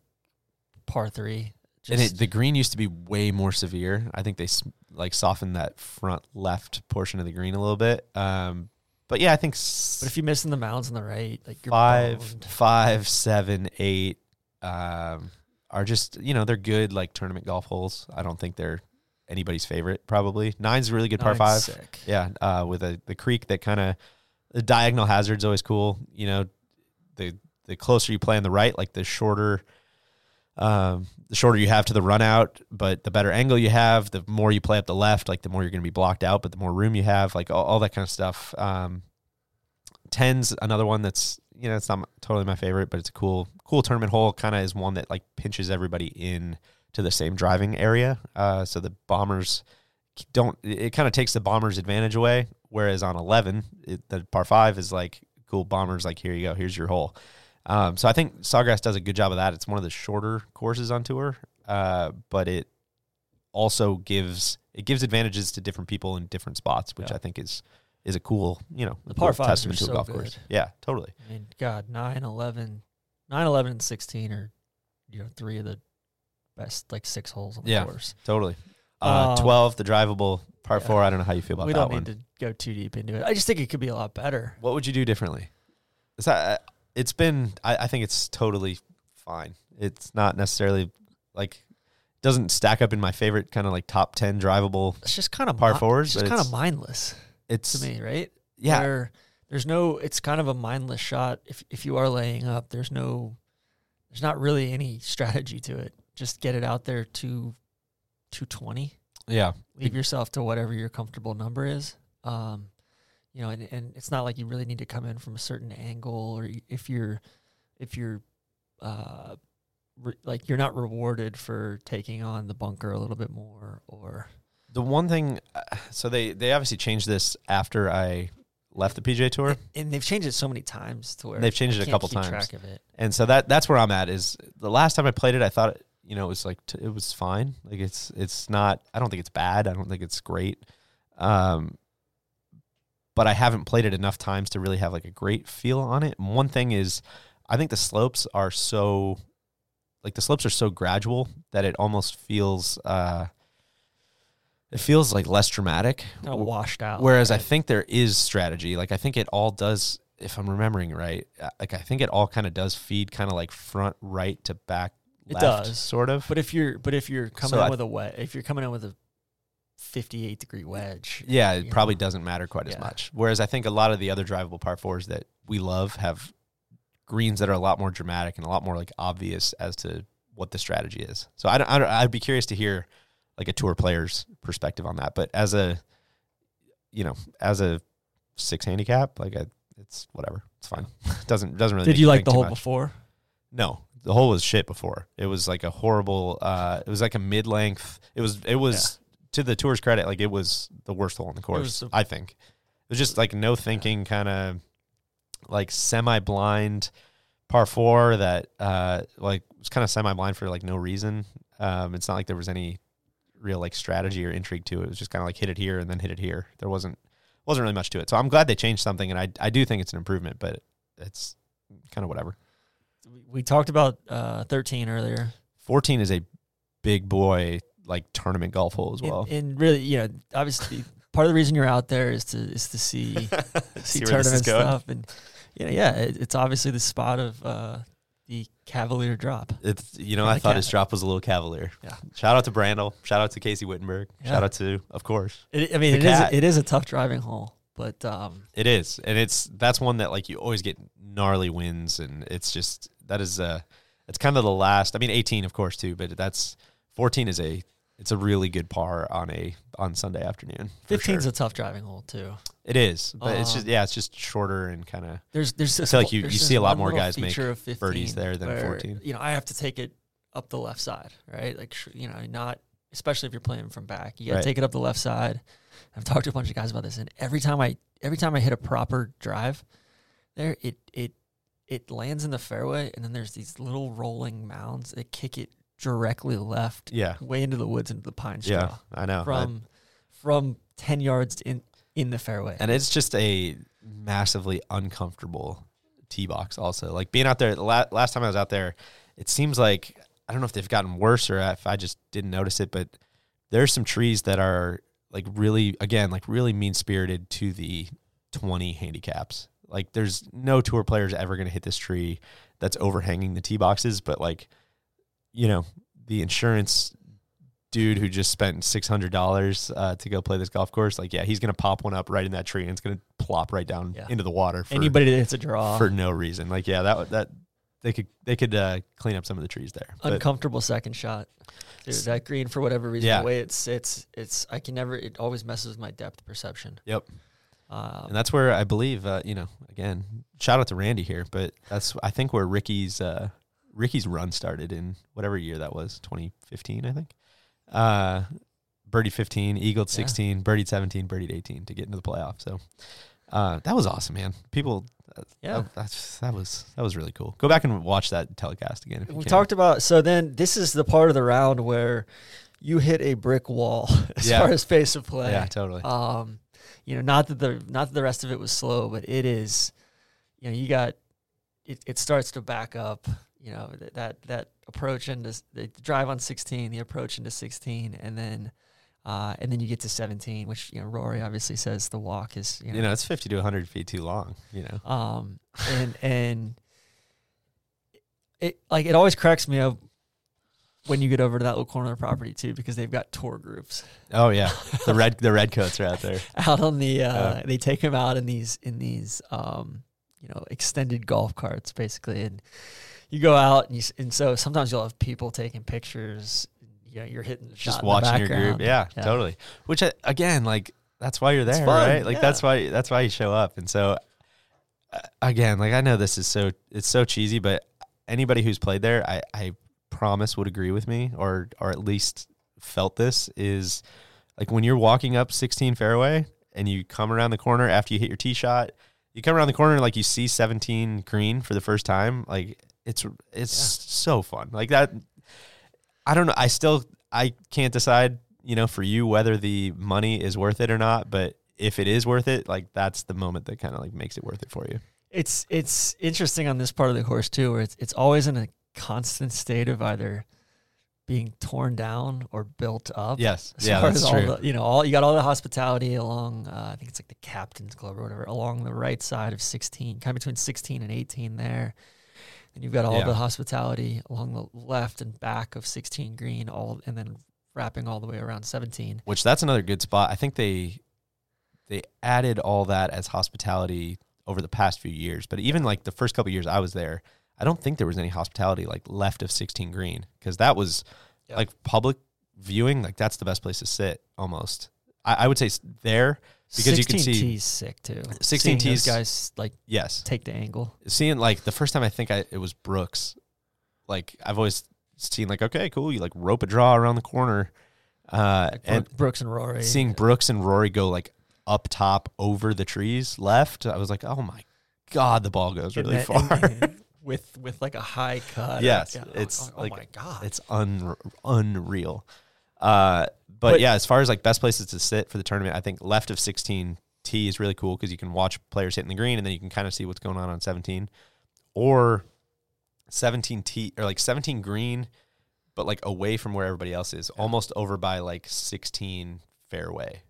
par three just, and it, the green used to be way more severe. I think they like softened that front left portion of the green a little bit. Um, but yeah, I think s- but if you miss in the mounds on the right like you're five, boned. five, seven, eight um, are just you know they're good like tournament golf holes. I don't think they're anybody's favorite. Probably nine's a really good par Nine's five. sick. Yeah, uh, with a the creek that kind of the diagonal hazard's always cool. You know, the the closer you play on the right, like the shorter Um, the shorter you have to the run out, but the better angle you have, the more you play up the left, like the more you're going to be blocked out, but the more room you have, like all, all that kind of stuff. Um, tens, another one that's you know it's not totally my favorite, but it's a cool cool tournament hole. Kind of is one that like pinches everybody in to the same driving area. Uh, so the bombers don't. It kind of takes the bombers' advantage away. Whereas on eleven, it, the par five is like cool bombers. Like here you go, here's your hole. Um, so I think Sawgrass does a good job of that. It's one of the shorter courses on tour, uh, but it also gives it gives advantages to different people in different spots, which Yeah. I think is is a cool you know The par fives testament to a so golf good. course. Yeah, totally. I mean, God, 9, 11, 9, 11, and 16 are, you know, three of the best, like, six holes on the Yeah. course. Totally. Uh, Um, 12, the drivable par yeah. four. I don't know how you feel about we that don't one. need to go too deep into it. I just think it could be a lot better. What would you do differently? Is that, uh, it's been, I, I think it's totally fine. It's not necessarily like, doesn't stack up in my favorite kind of like top 10 drivable. It's just kind of Par mi- fours, It's kind of mindless It's, to me, right? yeah. Where there's no. It's kind of a mindless shot. If if you are laying up, there's no. There's not really any strategy to it. Just get it out there to, two twenty. Yeah. leave yourself to whatever your comfortable number is. Um, you know, and, and it's not like you really need to come in from a certain angle, or if you're, if you're, uh, re- like you're not rewarded for taking on the bunker a little bit more, or The one thing, uh, so they, they obviously changed this after I left the PGA Tour. and they've changed it so many times to where They've changed I it a couple times. Track of it. And so that that's where I'm at. Is the last time I played it, I thought it, you know it was like t- it was fine. Like it's it's not. I don't think it's bad. I don't think it's great. Um, but I haven't played it enough times to really have like a great feel on it. And one thing is, I think the slopes are so, like the slopes are so gradual that it almost feels. uh it feels like less dramatic. Of washed out. Whereas I think there is strategy. Like I think it all does. If I'm remembering right, uh, like I think it all kind of does feed kind of like front right to back It left, does. sort of. but if you're, but if you're coming So in I- with a wet, if you're coming in with a 58 degree wedge, yeah, it probably know. doesn't matter quite as much. Whereas I think a lot of the other drivable par fours that we love have greens that are a lot more dramatic and a lot more like obvious as to what the strategy is. So I don't, I don't, I'd be curious to hear like a tour player's perspective on that. But as a, you know, as a six handicap, like I, it's whatever. It's fine. (laughs) doesn't doesn't really. did you like the hole much. before? No, the hole was shit before. It was like a horrible. uh It was like a mid length. It was. It was to the tour's credit, like it was the worst hole in the course. a- I think it was just like no thinking, kind of like semi blind par four that uh like was kind of semi blind for like no reason. Um, it's not like there was any real like strategy or intrigue to it. It was just kind of like hit it here and then hit it here. There wasn't wasn't really much to it. So I'm glad they changed something, and I I do think it's an improvement, but it's kind of whatever. We- talked about uh, 13 earlier. 14 is a big boy like tournament golf hole as well. And, really, you know, obviously, part of the reason you're out there is to is to see (laughs) see, is tournament stuff, and you know, yeah, it, it's obviously the spot of uh, the Cavalier drop. It's you know I thought his drop was a little cavalier. Yeah. Shout out to Brandel. Shout out to Casey Wittenberg. Yeah. Shout out to of course It, I mean, it is it is a tough driving hole, but um, it is, and it's that's one that like you always get gnarly wins, and it's just that is uh it's kind of the last. I mean 18 of course too, but that's 14 is a it's a really good par on a on Sunday afternoon. for 15 is sure. a tough driving hole too. it is, but it's just Um, yeah, it's just shorter and kind of There's there's this like you- you see a lot more guys make birdies there than where, 14. You know, I have to take it up the left side, right? Like you know, not especially if you're playing from back. You got to Right. take it up the left side. I've talked to a bunch of guys about this, and every time I every time I hit a proper drive, there it it it lands in the fairway, and then there's these little rolling mounds that kick it directly left, yeah, way into the woods, into the pine straw yeah. I know. I- from from ten yards in in the fairway. and it's just a massively uncomfortable tee box also like being out there the la- last time i was out there it seems like i don't know if they've gotten worse or if i just didn't notice it but there's some trees that are like really again like really mean spirited to the 20 handicaps like there's no tour players ever going to hit this tree that's overhanging the tee boxes but like you know the insurance dude who just spent six hundred dollars uh, to go play this golf course, like yeah, he's gonna pop one up right in that tree and it's gonna plop right down Yeah. into the water for, Anybody that hits a draw, for no reason. Like yeah, that that they could they could uh, clean up some of the trees there. But Uncomfortable second shot. Dude, that green for whatever reason, Yeah. the way it sits, it's I can never. It always messes with my depth perception. Yep. Um, and that's where I believe uh, you know again shout out to Randy here, but that's I think where Rickie's uh, Rickie's run started in whatever year that was 2015 I think. Uh, birdied 15, eagled Yeah. 16, birdied 17, birdied 18 to get into the playoff. So uh, that was awesome, man. People, uh, yeah. that, that's that was that was really cool. Go back and watch that telecast again. If you we can. talked about so then this is the part of the round where you hit a brick wall (laughs) as Yeah. far as pace of play. Yeah, totally. Um, you know, not that the not that the rest of it was slow, but it is. You know, you got it. It starts to back up. You know th- that that approach into the drive on sixteen, the approach into sixteen, and then. Uh, and then you get to 17, which you know Rory obviously says the walk is you know, you know, it's 50 to 100 feet too long. You know. um, and and it like it always cracks me up when you get over to that little corner of the property too, because they've got tour groups Oh yeah, (laughs) the red the red coats are out there. out on the. Uh, Yeah. They take them out in these in these um, you know extended golf carts basically, and you go out and you and so sometimes you'll have people taking pictures. You know, you're hitting the shot just in the watching your group. Yeah, Yeah. totally. Which uh, again, like that's why you're there, right? Like that's why that's why you show up. And so uh, again, like I know this is so it's so cheesy, but anybody who's played there, I I promise would agree with me or or at least felt this is like when you're walking up 16 fairway and you come around the corner after you hit your tee shot, you come around the corner like you see 17 green for the first time, like it's it's so fun. Like that I don't know. I still I can't decide, you know, for you whether the money is worth it or not, but if it is worth it, like that's the moment that kind of like makes it worth it for you. It's it's interesting on this part of the course too, where it's it's always in a constant state of either being torn down or built up. Yes. As yeah, far that's as true. the, you know, all you got all the hospitality along. Uh, I think it's like the captain's club or whatever, along the right side of 16, kind of between 16 and 18 there. And you've got all Yeah. the hospitality along the left and back of 16 green, all and then wrapping all the way around 17. Which that's another good spot. I think they they added all that as hospitality over the past few years, but even like the first couple years I was there, I don't think there was any hospitality like left of 16 green because that was Yeah. like public viewing. Like that's the best place to sit almost. I, I would say there because you can 16 see tees sick too. 16 Seeing those tees- guys like yes take the angle. seeing like the first time I think I it was Brooks. Like I've always seen like okay cool you like rope a draw around the corner, uh, Like and Brook- Brooks and Rory. seeing Brooks and Rory go like up top over the trees left. I was like oh my god the ball goes really far. (laughs) with with like a high cut. Yes, Yeah, it's oh, like- oh my god. it's un- unreal. Uh, but, But- yeah, as far as like best places to sit for the tournament, I think left of 16 T is really cool because you can watch players hitting the green and then you can kind of see what's going on on 17. Or 17 T or like 17 green, but like away from where everybody else is, almost over by like 16 fairway.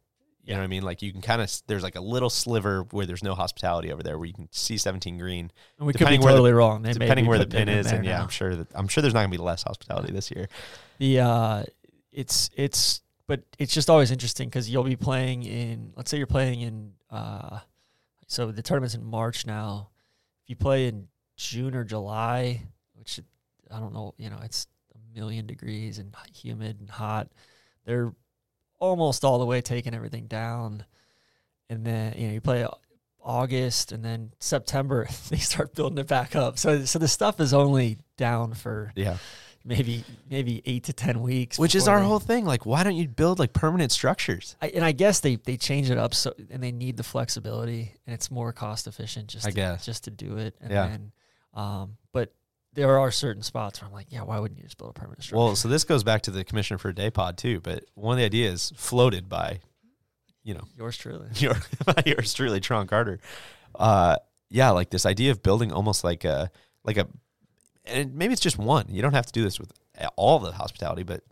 You know what I mean? Like you can kind of there's like a little sliver where there's no hospitality over there where you can see 17 green And we could be where the- wrong. They depending where the pin is, and yeah, now. I'm sure that I'm sure there's not gonna be less hospitality this year. the uh it's it's but it's just always interesting because you'll be playing in let's say you're playing in uh so the tournament's in march now. If you play in june or july which i don't know you know it's a million degrees and humid and hot they're almost all the way taking everything down. And then you know you play august and then september (laughs) they start building it back up. So so the stuff is only down for Yeah, maybe maybe eight to ten weeks. which is our they- whole thing. Like, why don't you build like permanent structures? I, and I guess they they change it up so and they need the flexibility and it's more cost efficient just I to, guess. just to do it. And Yeah. then, um, but there are certain spots where I'm like, yeah, why wouldn't you just build a permanent structure? Well, so this goes back to the commissioner for a day pod too. But one of the ideas floated by, you know, yours truly. (laughs) your yours truly, Tron Carter. Uh, yeah, like this idea of building almost like a like a, and maybe it's just one. You don't have to do this with all the hospitality, but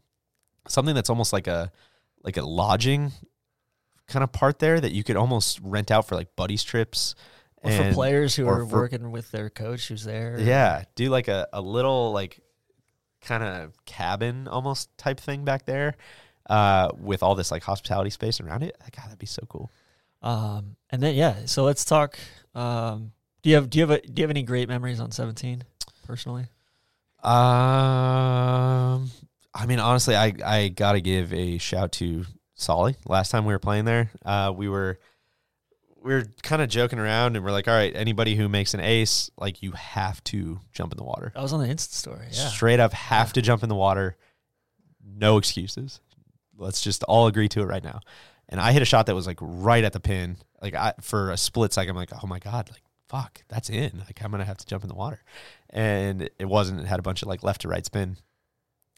something that's almost like a like a lodging kind of part there that you could almost rent out for like buddies trips. Or for players who are for- working with their coach who's there. Yeah, do like a, a little like kind of cabin almost type thing back there, uh, with all this like hospitality space around it. God, that'd be so cool. Um, and then yeah, so let's talk. Um, do you have do you have a, do you have any great memories on 17? Personally? Um, I mean, honestly, I I gotta give a shout to Solly. Last time we were playing there, uh, we were we were kind of joking around, and we're like, all right, anybody who makes an ace, like you have to jump in the water. I was on the Insta story. Yeah. Straight up, have to jump in the water. No excuses. Let's just all agree to it right now. And I hit a shot that was like right at the pin. Like I, for a split second, I'm like, oh my god, like fuck, that's in. Like I'm gonna have to jump in the water, and it wasn't. It had a bunch of like left to right spin.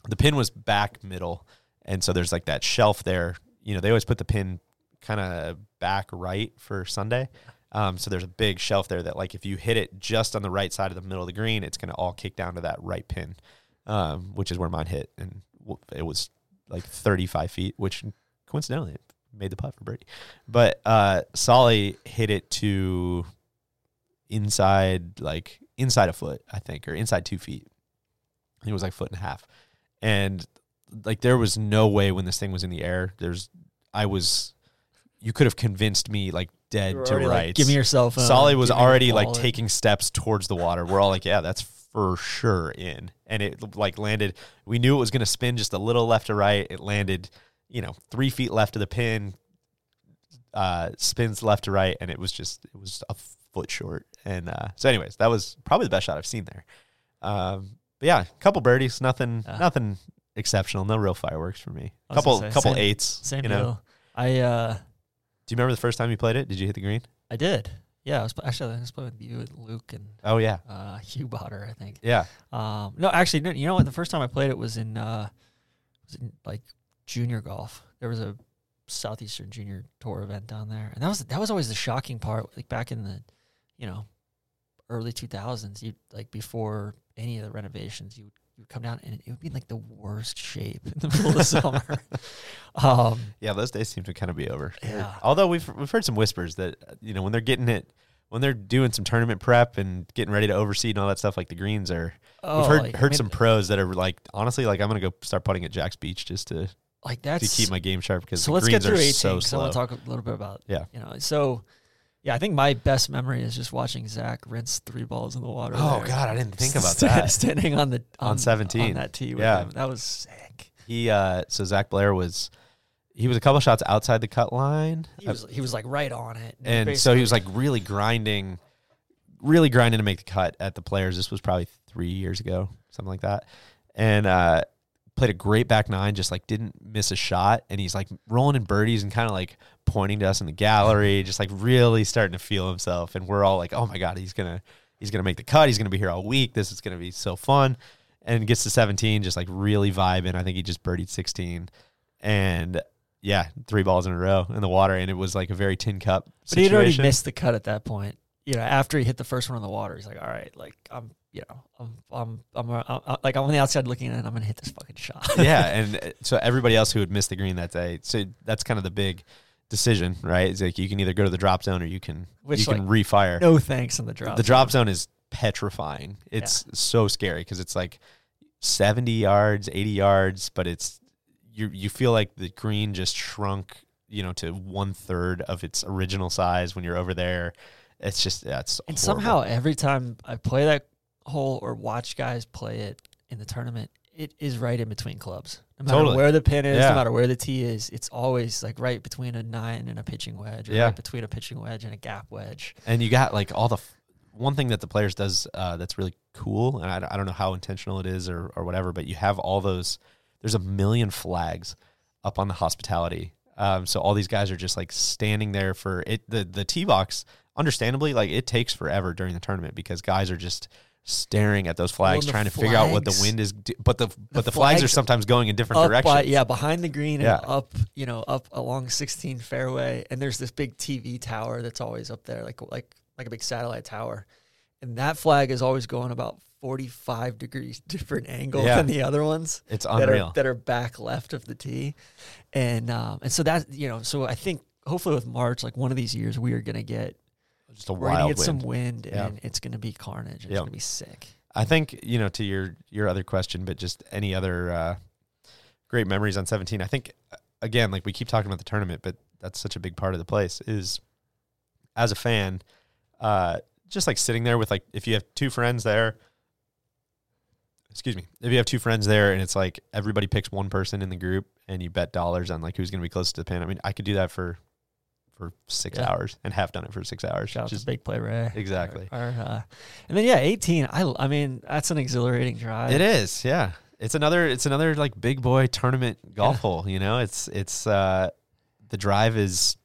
The pin was back middle, and so there's like that shelf there. You know, they always put the pin kind of back right for Sunday. Um, so there's a big shelf there that like if you hit it just on the right side of the middle of the green, it's gonna all kick down to that right pin, um, which is where mine hit, and it was like 35 feet, which coincidentally made the putt for birdie. But uh, Solly hit it to inside like inside a foot, I think, or inside two feet. It was like foot and a half, and like there was no way when this thing was in the air. There's I was you could have convinced me like dead to already like, give me your cell phone. Solly was give me your already like taking steps towards the water. We're all like, yeah, that's for sure in. And it like landed. We knew it was going to spin just a little left to right. It landed, you know, three feet left of the pin. Uh, spins left to right, and it was just it was a foot short. And uh, so, anyways, that was probably the best shot I've seen there. Um, but yeah, a couple birdies, nothing, Yeah. nothing exceptional. No real fireworks for me. Couple, say, couple same- eights. Same you know. deal. I uh Do you remember the first time you played it? Did you hit the green? I did. Yeah, I was actually I was playing with you and Luke and Oh yeah, uh Hugh Botter, I think. yeah. Um no, actually no, you know what? The first time I played it was in uh was in like junior golf. There was a southeastern junior tour event down there. And that was that was always the shocking part. Like back in the, you know, early two thousands, you like before any of the renovations, you would you would come down and it would be in, like the worst shape in the middle of the (laughs) summer. Um Yeah, those days seem to kind of be over. Yeah. Although we've we've heard some whispers that uh, you know when they're getting it, when they're doing some tournament prep and getting ready to oversee and all that stuff, like the greens are. oh, we've heard like, I heard mean, some pros that are like, honestly, like I'm gonna go start putting at Jax Beach just to like that to keep my game sharp because so the let's get through are 18 so 'cause I want to talk a little bit about Yeah. you know so yeah I think my best memory is just watching Zac rinse three balls in the water Oh there. God, I didn't think about that. (laughs) standing on the On 17. on that tee with Yeah. him. that was sick He uh, so Zac Blair was he was a couple shots outside the cut line, he was he was like right on it and so he was like really grinding, really grinding to make the cut at the players. This was probably three years ago, something like that, and uh, played a great back nine. Just like didn't miss a shot, and he's like rolling in birdies and kind of like pointing to us in the gallery, just like really starting to feel himself. And we're all like, oh my god, he's gonna he's gonna make the cut. He's gonna be here all week. This is gonna be so fun. And gets to 17, just like really vibing. I think he just birdied 16, and yeah, three balls in a row in the water, and it was like a very tin cup. but he had already missed the cut at that point you know after he hit the first one in the water he's like all right like I'm you know I'm I'm I'm, uh, I'm like I'm on the outside looking in I'm gonna hit this fucking shot yeah, (laughs) and uh, so everybody else who had missed the green that day, so that's kind of the big decision, right? It's like you can either go to the drop zone or you can Which, you can refire. no thanks in the drop the drop zone is petrifying. It's so scary because it's like seventy yards, eighty yards, but it's you you feel like the green just shrunk, you know, to one third of its original size when you're over there. It's just yeah, And horrible. somehow every time I play that hole or watch guys play it in the tournament, it is right in between clubs. No matter Totally. where the pin is, Yeah. no matter where the tee is, it's always like right between a nine and a pitching wedge, or Yeah. right between a pitching wedge and a gap wedge. and you got like all the f- one thing that the players does uh, that's really cool and I, I don't know how intentional it is or, or whatever but you have all those there's a million flags up on the hospitality um, so all these guys are just like standing there for it the the tee box understandably like it takes forever during the tournament because guys are just staring at those flags Well, trying to figure out what the wind is do- but the but the flags, are sometimes going in different directions by, yeah, behind the green Yeah. and up, you know, up along 16 fairway. And there's this big TV tower that's always up there, like like like a big satellite tower. And that flag is always going about 45 degrees (laughs) different angle Yeah. than the other ones. it's that unreal are that are back left of the tee, and um, and so that you know, so I think hopefully with March, like one of these years, we are gonna get just a we're gonna wild get some wind. wind, Yeah. and it's gonna be carnage. It's Yeah. gonna be sick. I think you know to your your other question, but just any other uh, great memories on 17. I think uh, again, like we keep talking about the tournament, but that's such a big part of the place. Is as a fan, uh, just like sitting there with like if you have two friends there, excuse me, if you have two friends there and it's like everybody picks one person in the group and you bet dollars on like who's going to be close to the pin. I mean, I could do that for for six Yeah. hours and have done it for six hours. Shout out Just- Big Play Ray. Exactly. Or, or, uh, and then yeah, 18. I I mean that's an exhilarating drive. It is, yeah. It's another it's another like big boy tournament golf Yeah. hole, you know? It's it's uh the drive is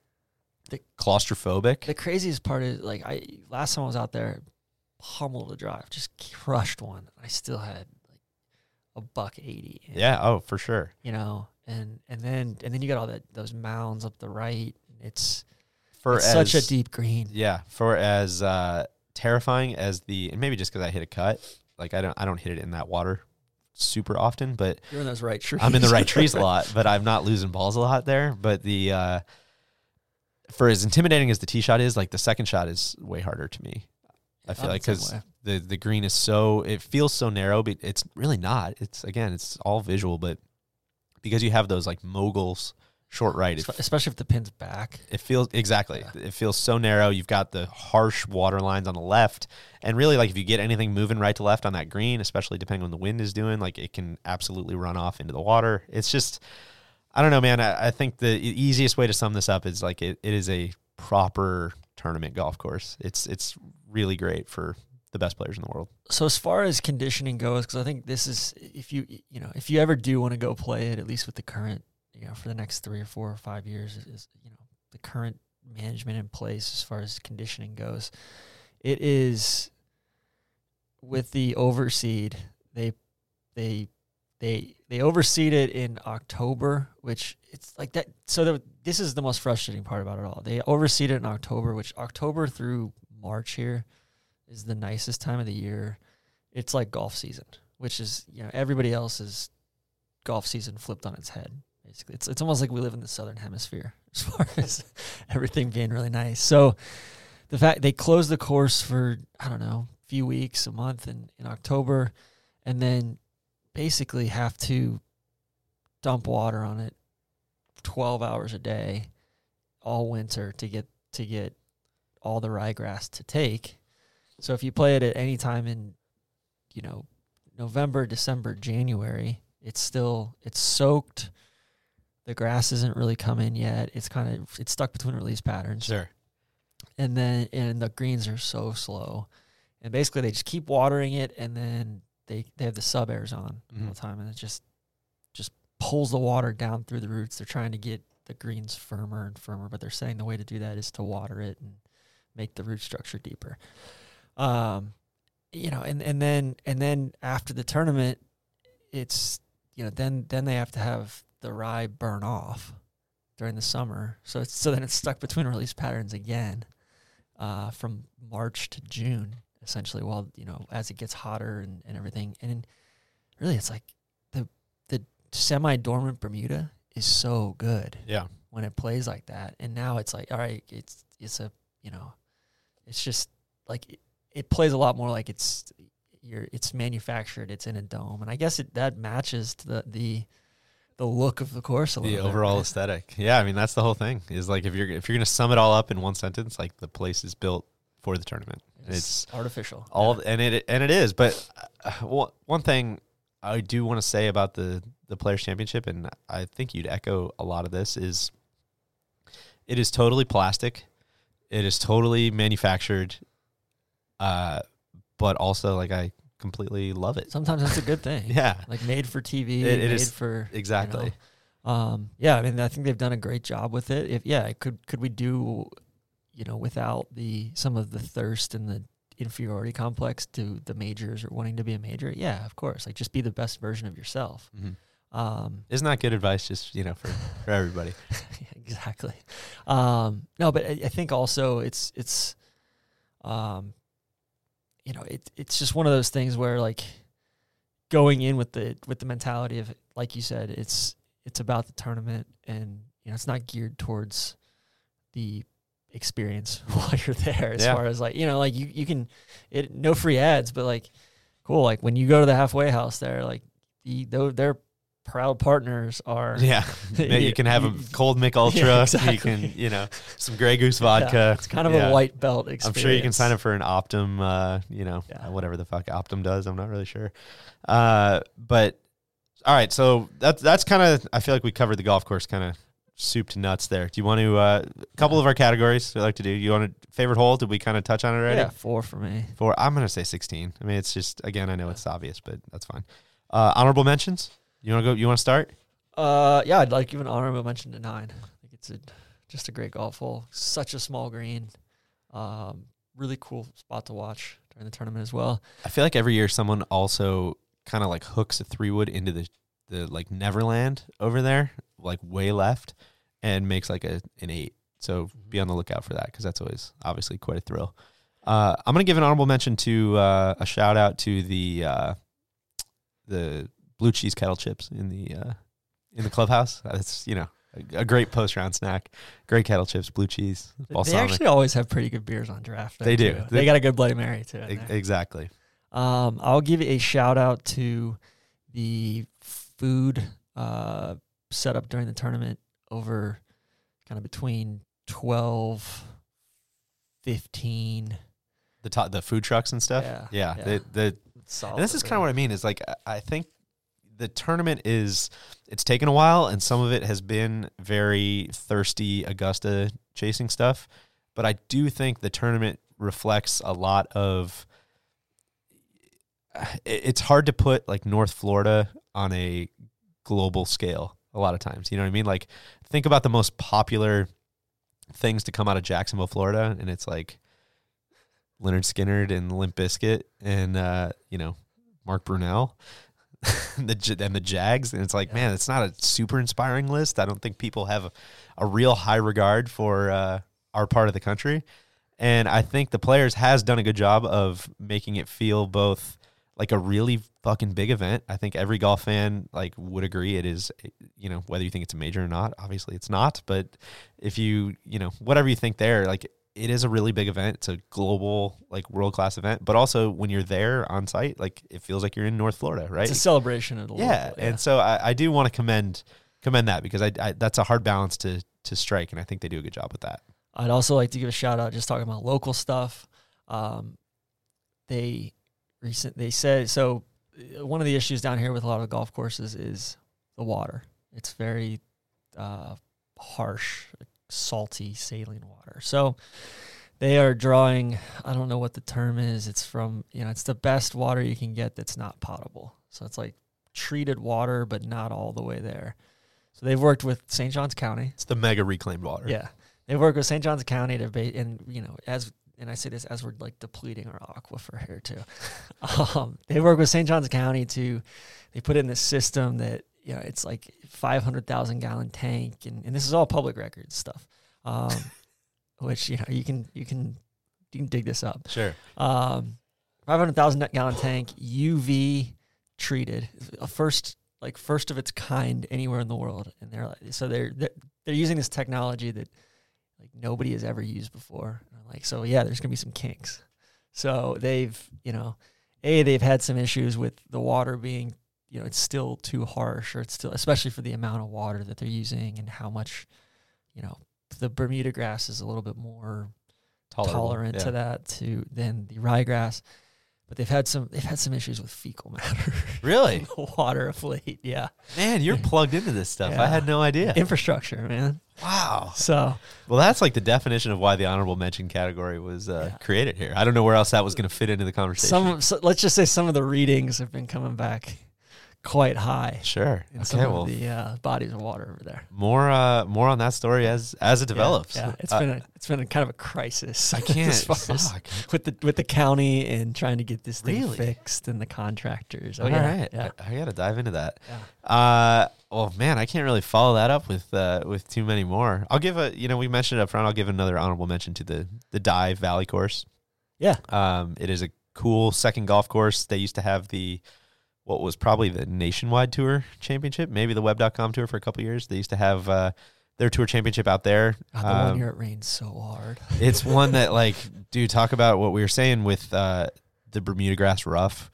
The- claustrophobic. The craziest part is like I last time I was out there, pummeled a drive, just crushed one. I still had like a buck eighty. it, yeah, oh, for sure. you know, and and then and then you got all that those mounds up the right. It's, For it's as such a deep green. Yeah, for as uh terrifying as the and maybe just cuz I hit a cut, like I don't I don't hit it in that water super often, but You're in those right trees. I'm in the right trees a (laughs) lot, but I'm not losing balls a lot there, but the uh for as intimidating as the tee shot is, like the second shot is way harder to me. I feel I'm like because the the green is so it feels so narrow, but it's really not. It's again, it's all visual, but because you have those like moguls short right, it, especially if the pin's back. it feels exactly. Yeah. It feels so narrow. You've got the harsh water lines on the left, and really like if you get anything moving right to left on that green, especially depending on the wind is doing, like it can absolutely run off into the water. It's just I don't know, man. I, I think the easiest way to sum this up is like it, it is a proper tournament golf course. It's it's really great for the best players in the world. So as far as conditioning goes, because I think this is if you you know if you ever do want to go play it, at least with the current you know for the next three or four or five years is you know the current management in place as far as conditioning goes, it is with the overseed they they they they overseed it in October, which it's like that. So the, this is the most frustrating part about it all. They overseed it in October, which October through March here is the nicest time of the year. It's like golf season, which is you know everybody else's golf season flipped on its head. Basically, it's it's almost like we live in the southern hemisphere (laughs) as far as everything being really nice. So the fact they closed the course for I don't know a few weeks, a month in in October, and then basically have to dump water on it 12 hours a day all winter to get to get all the ryegrass to take so if you play it at any time in you know november december january it's still it's soaked the grass isn't really come in yet. It's kind of it's stuck between release patterns. Sure. and then and the greens are so slow. And basically they just keep watering it and then they they have the sub airs on all Mhm. the time and it just just pulls the water down through the roots. They're trying to get the greens firmer and firmer but they're saying the way to do that is to water it and make the root structure deeper. Um you know and and then and then after the tournament it's you know then then they have to have the rye burn off during the summer so it's so then it's stuck between (laughs) release patterns again uh from march to june essentially while you know as it gets hotter and, and everything and really it's like the the semi dormant bermuda is so good Yeah. when it plays like that. And now it's like, all right, it's it's a you know, it's just like it, it plays a lot more like it's you're it's manufactured. It's in a dome, and I guess it that matches to the the the look of the course a The bit, overall right? aesthetic. Yeah, I mean that's the whole thing. Is like if you're if you're gonna sum it all up in one sentence, like the place is built for the tournament. It's, artificial. all Yeah. and it and it is but uh, one one thing i do want to say about the the players championship and i think you'd echo a lot of this is it is totally plastic it is totally manufactured uh but also like i completely love it Sometimes that's a good thing. (laughs) yeah like made for TV. It- it made is- for you exactly know, um, yeah, I mean, I think they've done a great job with it. If yeah, could could we do, you know, without the some of the thirst and the inferiority complex to the majors or wanting to be a major? Yeah, of course. Like just be the best version of yourself. Mhm. Um, isn't that good advice just you know for for everybody (laughs) exactly. Um, no, but I, I think also it's it's, um, you know, it it's just one of those things where like going in with the with the mentality of like you said, it's it's about the tournament and you know it's not geared towards the experience (laughs) while you're there as Yeah. far as like you know like you you can it no free ads but like cool like when you go to the halfway house there like the they're proud partners are. (laughs) Yeah, you can have a cold Mich Ultra. (laughs) Yeah, You can, you know, some Grey Goose Yeah, vodka. it's kind of Yeah. a white belt experience. I'm sure you can sign up for an Optum, uh, you know, Yeah. whatever the fuck Optum does. I'm not really sure. Uh, but all right, so that's that's kind of. I feel like we covered the golf course kind of soup to nuts there. Do you want to? Uh, a couple of our categories we like to do. You want a favorite hole? Did we kind of touch on it already? Yeah, four for me. Four. I'm gonna say 16. I mean, it's just again, I know it's obvious, but that's fine. Uh, honorable mentions. You want to go? You want to start? Uh, yeah, I'd like even honorable mention to nine. I think it's a, just a great golf hole. Such a small green. Um, really cool spot to watch during the tournament as well. I feel like every year someone also kind of like hooks a three wood into the the like Neverland over there, like way left, and makes like a an eight. So be on the lookout for that because that's always obviously quite a thrill. Uh, I'm gonna give an honorable mention to uh, a shout out to the uh, the blue cheese kettle chips in the uh, in the clubhouse. That's you know a, a great post round snack. Great kettle chips, blue cheese, They balsamic. actually always have pretty good beers on draft. They do. They- They got a good Bloody Mary too. E- exactly. Um, I'll give a shout out to the food uh, set up during the tournament over kind of between 12, 15. The top, the food trucks and stuff. Yeah, yeah. yeah. The the And this is kind of what I mean is like I think the tournament is it's taken a while and some of it has been very thirsty Augusta chasing stuff, but I do think the tournament reflects a lot of it's hard to put like North Florida on a global scale a lot of times. You know what I mean? Like think about the most popular things to come out of Jacksonville, Florida, and it's like Lynyrd Skynyrd and Limp Bizkit and uh, you know Mark Brunell, (laughs) the and the Jags, and it's like, Yeah. man, it's not a super inspiring list. I don't think people have a, a real high regard for uh, our part of the country, and I think the players has done a good job of making it feel both like a really fucking big event. I think every golf fan like would agree it is, you know, whether you think it's a major or not. Obviously, it's not, but if you, you know, whatever you think there, like it is a really big event. It's a global, like world class event. But also when you're there on site, like it feels like you're in North Florida, right? It's a celebration of the yeah. local, And so I, I do want to commend commend that because I, I that's a hard balance to to strike, and I think they do a good job with that. I'd also like to give a shout out just talking about local stuff. Um, they recent they said so uh, one of the issues down here with a lot of golf courses is the water. It's very uh, harsh, salty, saline water. So they are drawing I don't know what the term is. It's from, you know, it's the best water you can get that's not potable. So it's like treated water but not all the way there. So they've worked with St. Johns County It's the mega reclaimed water. Yeah. They've worked with St. Johns County to ba- and you know as and I say this as we're like depleting our aquifer (laughs) here too. um, they work with St. Johns County to they put in this system that you know it's like five hundred thousand gallon tank and, and this is all public record stuff, um, (laughs) which you know you can you can you can dig this up. Sure. Um, five hundred thousand gallon tank UV treated, a first like first of its kind anywhere in the world, and they're like, so they're they're, they're using this technology that like nobody has ever used before. And I'm like, so yeah, there's gonna be some kinks. So they've you know, a they've had some issues with the water being you know it's still too harsh or it's still especially for the amount of water that they're using and how much you know the Bermuda grass is a little bit more Tolerable. tolerant Yeah. to that to than the ryegrass. But they've had some they've had some issues with fecal matter (laughs) Really? in (laughs) the water of late. Yeah, Man, you're plugged into this stuff. I had no idea. infrastructure, man. Wow. So Well, that's like the definition of why the honorable mention category was uh, Yeah. created here. I don't know where else that was going to fit into the conversation. some so let's just say some of the readings have been coming back quite high sure. in Okay. some Well, of the uh, bodies of water over there. more uh, more on that story as as it develops. Yeah, it's Uh, been a it's been a kind of a crisis. I (laughs) can't. as fuck. with the with the county and trying to get this thing Really? fixed and the contractors. Oh All yeah, right. yeah, I, I got to dive into that. yeah. Uh, well, man, I can't really follow that up with uh, with too many more. I'll give a, you know, we mentioned it up front. I'll give another honorable mention to the the Dye Valley course. Yeah. Um, it is a cool second golf course. They used to have the what was probably the nationwide tour championship, maybe the web.com tour for a couple years. They used to have uh, their tour championship out there. God, the Um, one year it rained so hard. (laughs) it's one that like dude talk about what we were saying with uh the bermuda grass rough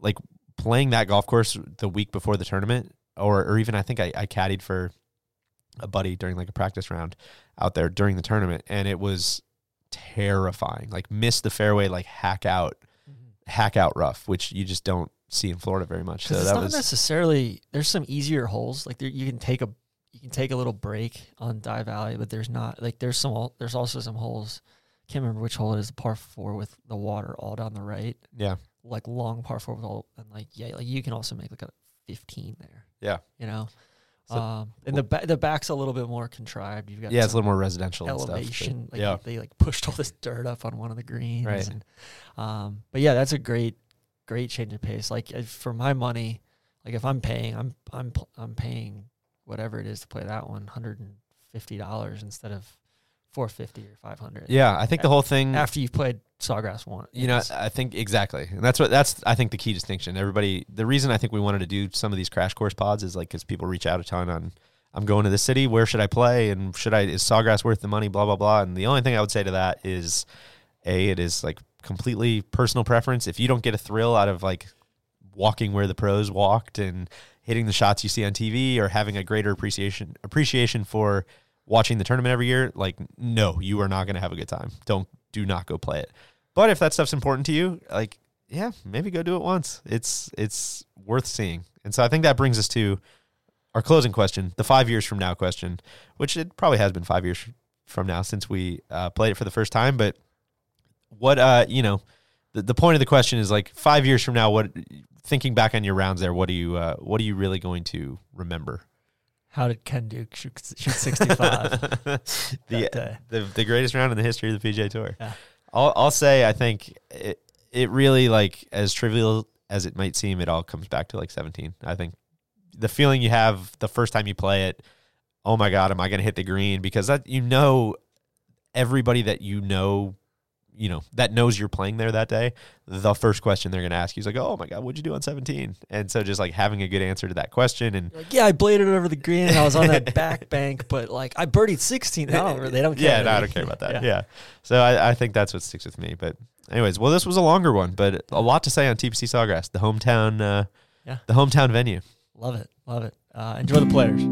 like playing that golf course the week before the tournament or or even I think I, I caddied for a buddy during like a practice round out there during the tournament, and it was terrifying. Like miss the fairway, like hack out, hack out rough, which you just don't see in Florida very much. So it's not was necessarily. There's some easier holes. Like there, you can take a you can take a little break on Dye Valley, but there's not like there's some. There's also some holes. Can't remember which hole it is. The par four with the water all down the right, yeah, like long par four with all and like yeah, like you can also make like a 15 there. Yeah. you know. So- um, and the ba- the back's a little bit more contrived. You've got yeah, it's a little more residential and stuff. elevation. but like yeah, they like pushed all this dirt up on one of the greens. Right. And, um, but yeah, that's a great, great change of pace. Like if, for my money, like if I'm paying, I'm I'm I'm paying whatever it is to play that one, hundred and fifty dollars instead of four fifty or five hundred. yeah. I think the whole thing After you've played Sawgrass one, You know, I think exactly, and that's what that's I think the key distinction. Everybody, the reason I think we wanted to do some of these crash course pods is like because people reach out a ton on, I'm going to the city. Where should I play? And should I is Sawgrass worth the money? Blah blah blah. And the only thing I would say to that is, a it is like completely personal preference. If you don't get a thrill out of like walking where the pros walked and hitting the shots you see on TV or having a greater appreciation appreciation for watching the tournament every year, like no, you are not going to have a good time. Don't do not go play it. But if that stuff's important to you, like yeah, maybe go do it once. It's it's worth seeing. And so I think that brings us to our closing question, the 5 years from now question, which it probably has been 5 years from now since we uh, played it for the first time, but what uh, you know, the, the point of the question is like 5 years from now what thinking back on your rounds there, what do you uh, what are you really going to remember? how did Ken Duke shoot, shoot sixty five (laughs) the, the the greatest round in the history of the PGA Tour. Yeah. I'll I'll say I think it it really like as trivial as it might seem, it all comes back to like 17. I think the feeling you have the first time you play it, oh my god, am I going to hit the green? Because that you know everybody that you know, you know that knows you're playing there that day. The first question they're going to ask you is like, oh my god, what'd you do on 17? And so just like having a good answer to that question and Like, yeah, I bladed it over the green. and I was on that back (laughs) bank, but like I birdied sixteen. No, they don't care. Yeah, no, I don't care about that. Yeah. So I, I think that's what sticks with me. But anyways, well, this was a longer one, but a lot to say on TPC Sawgrass, the hometown, uh, Yeah. the hometown venue. Love it. Love it. Uh, enjoy the players.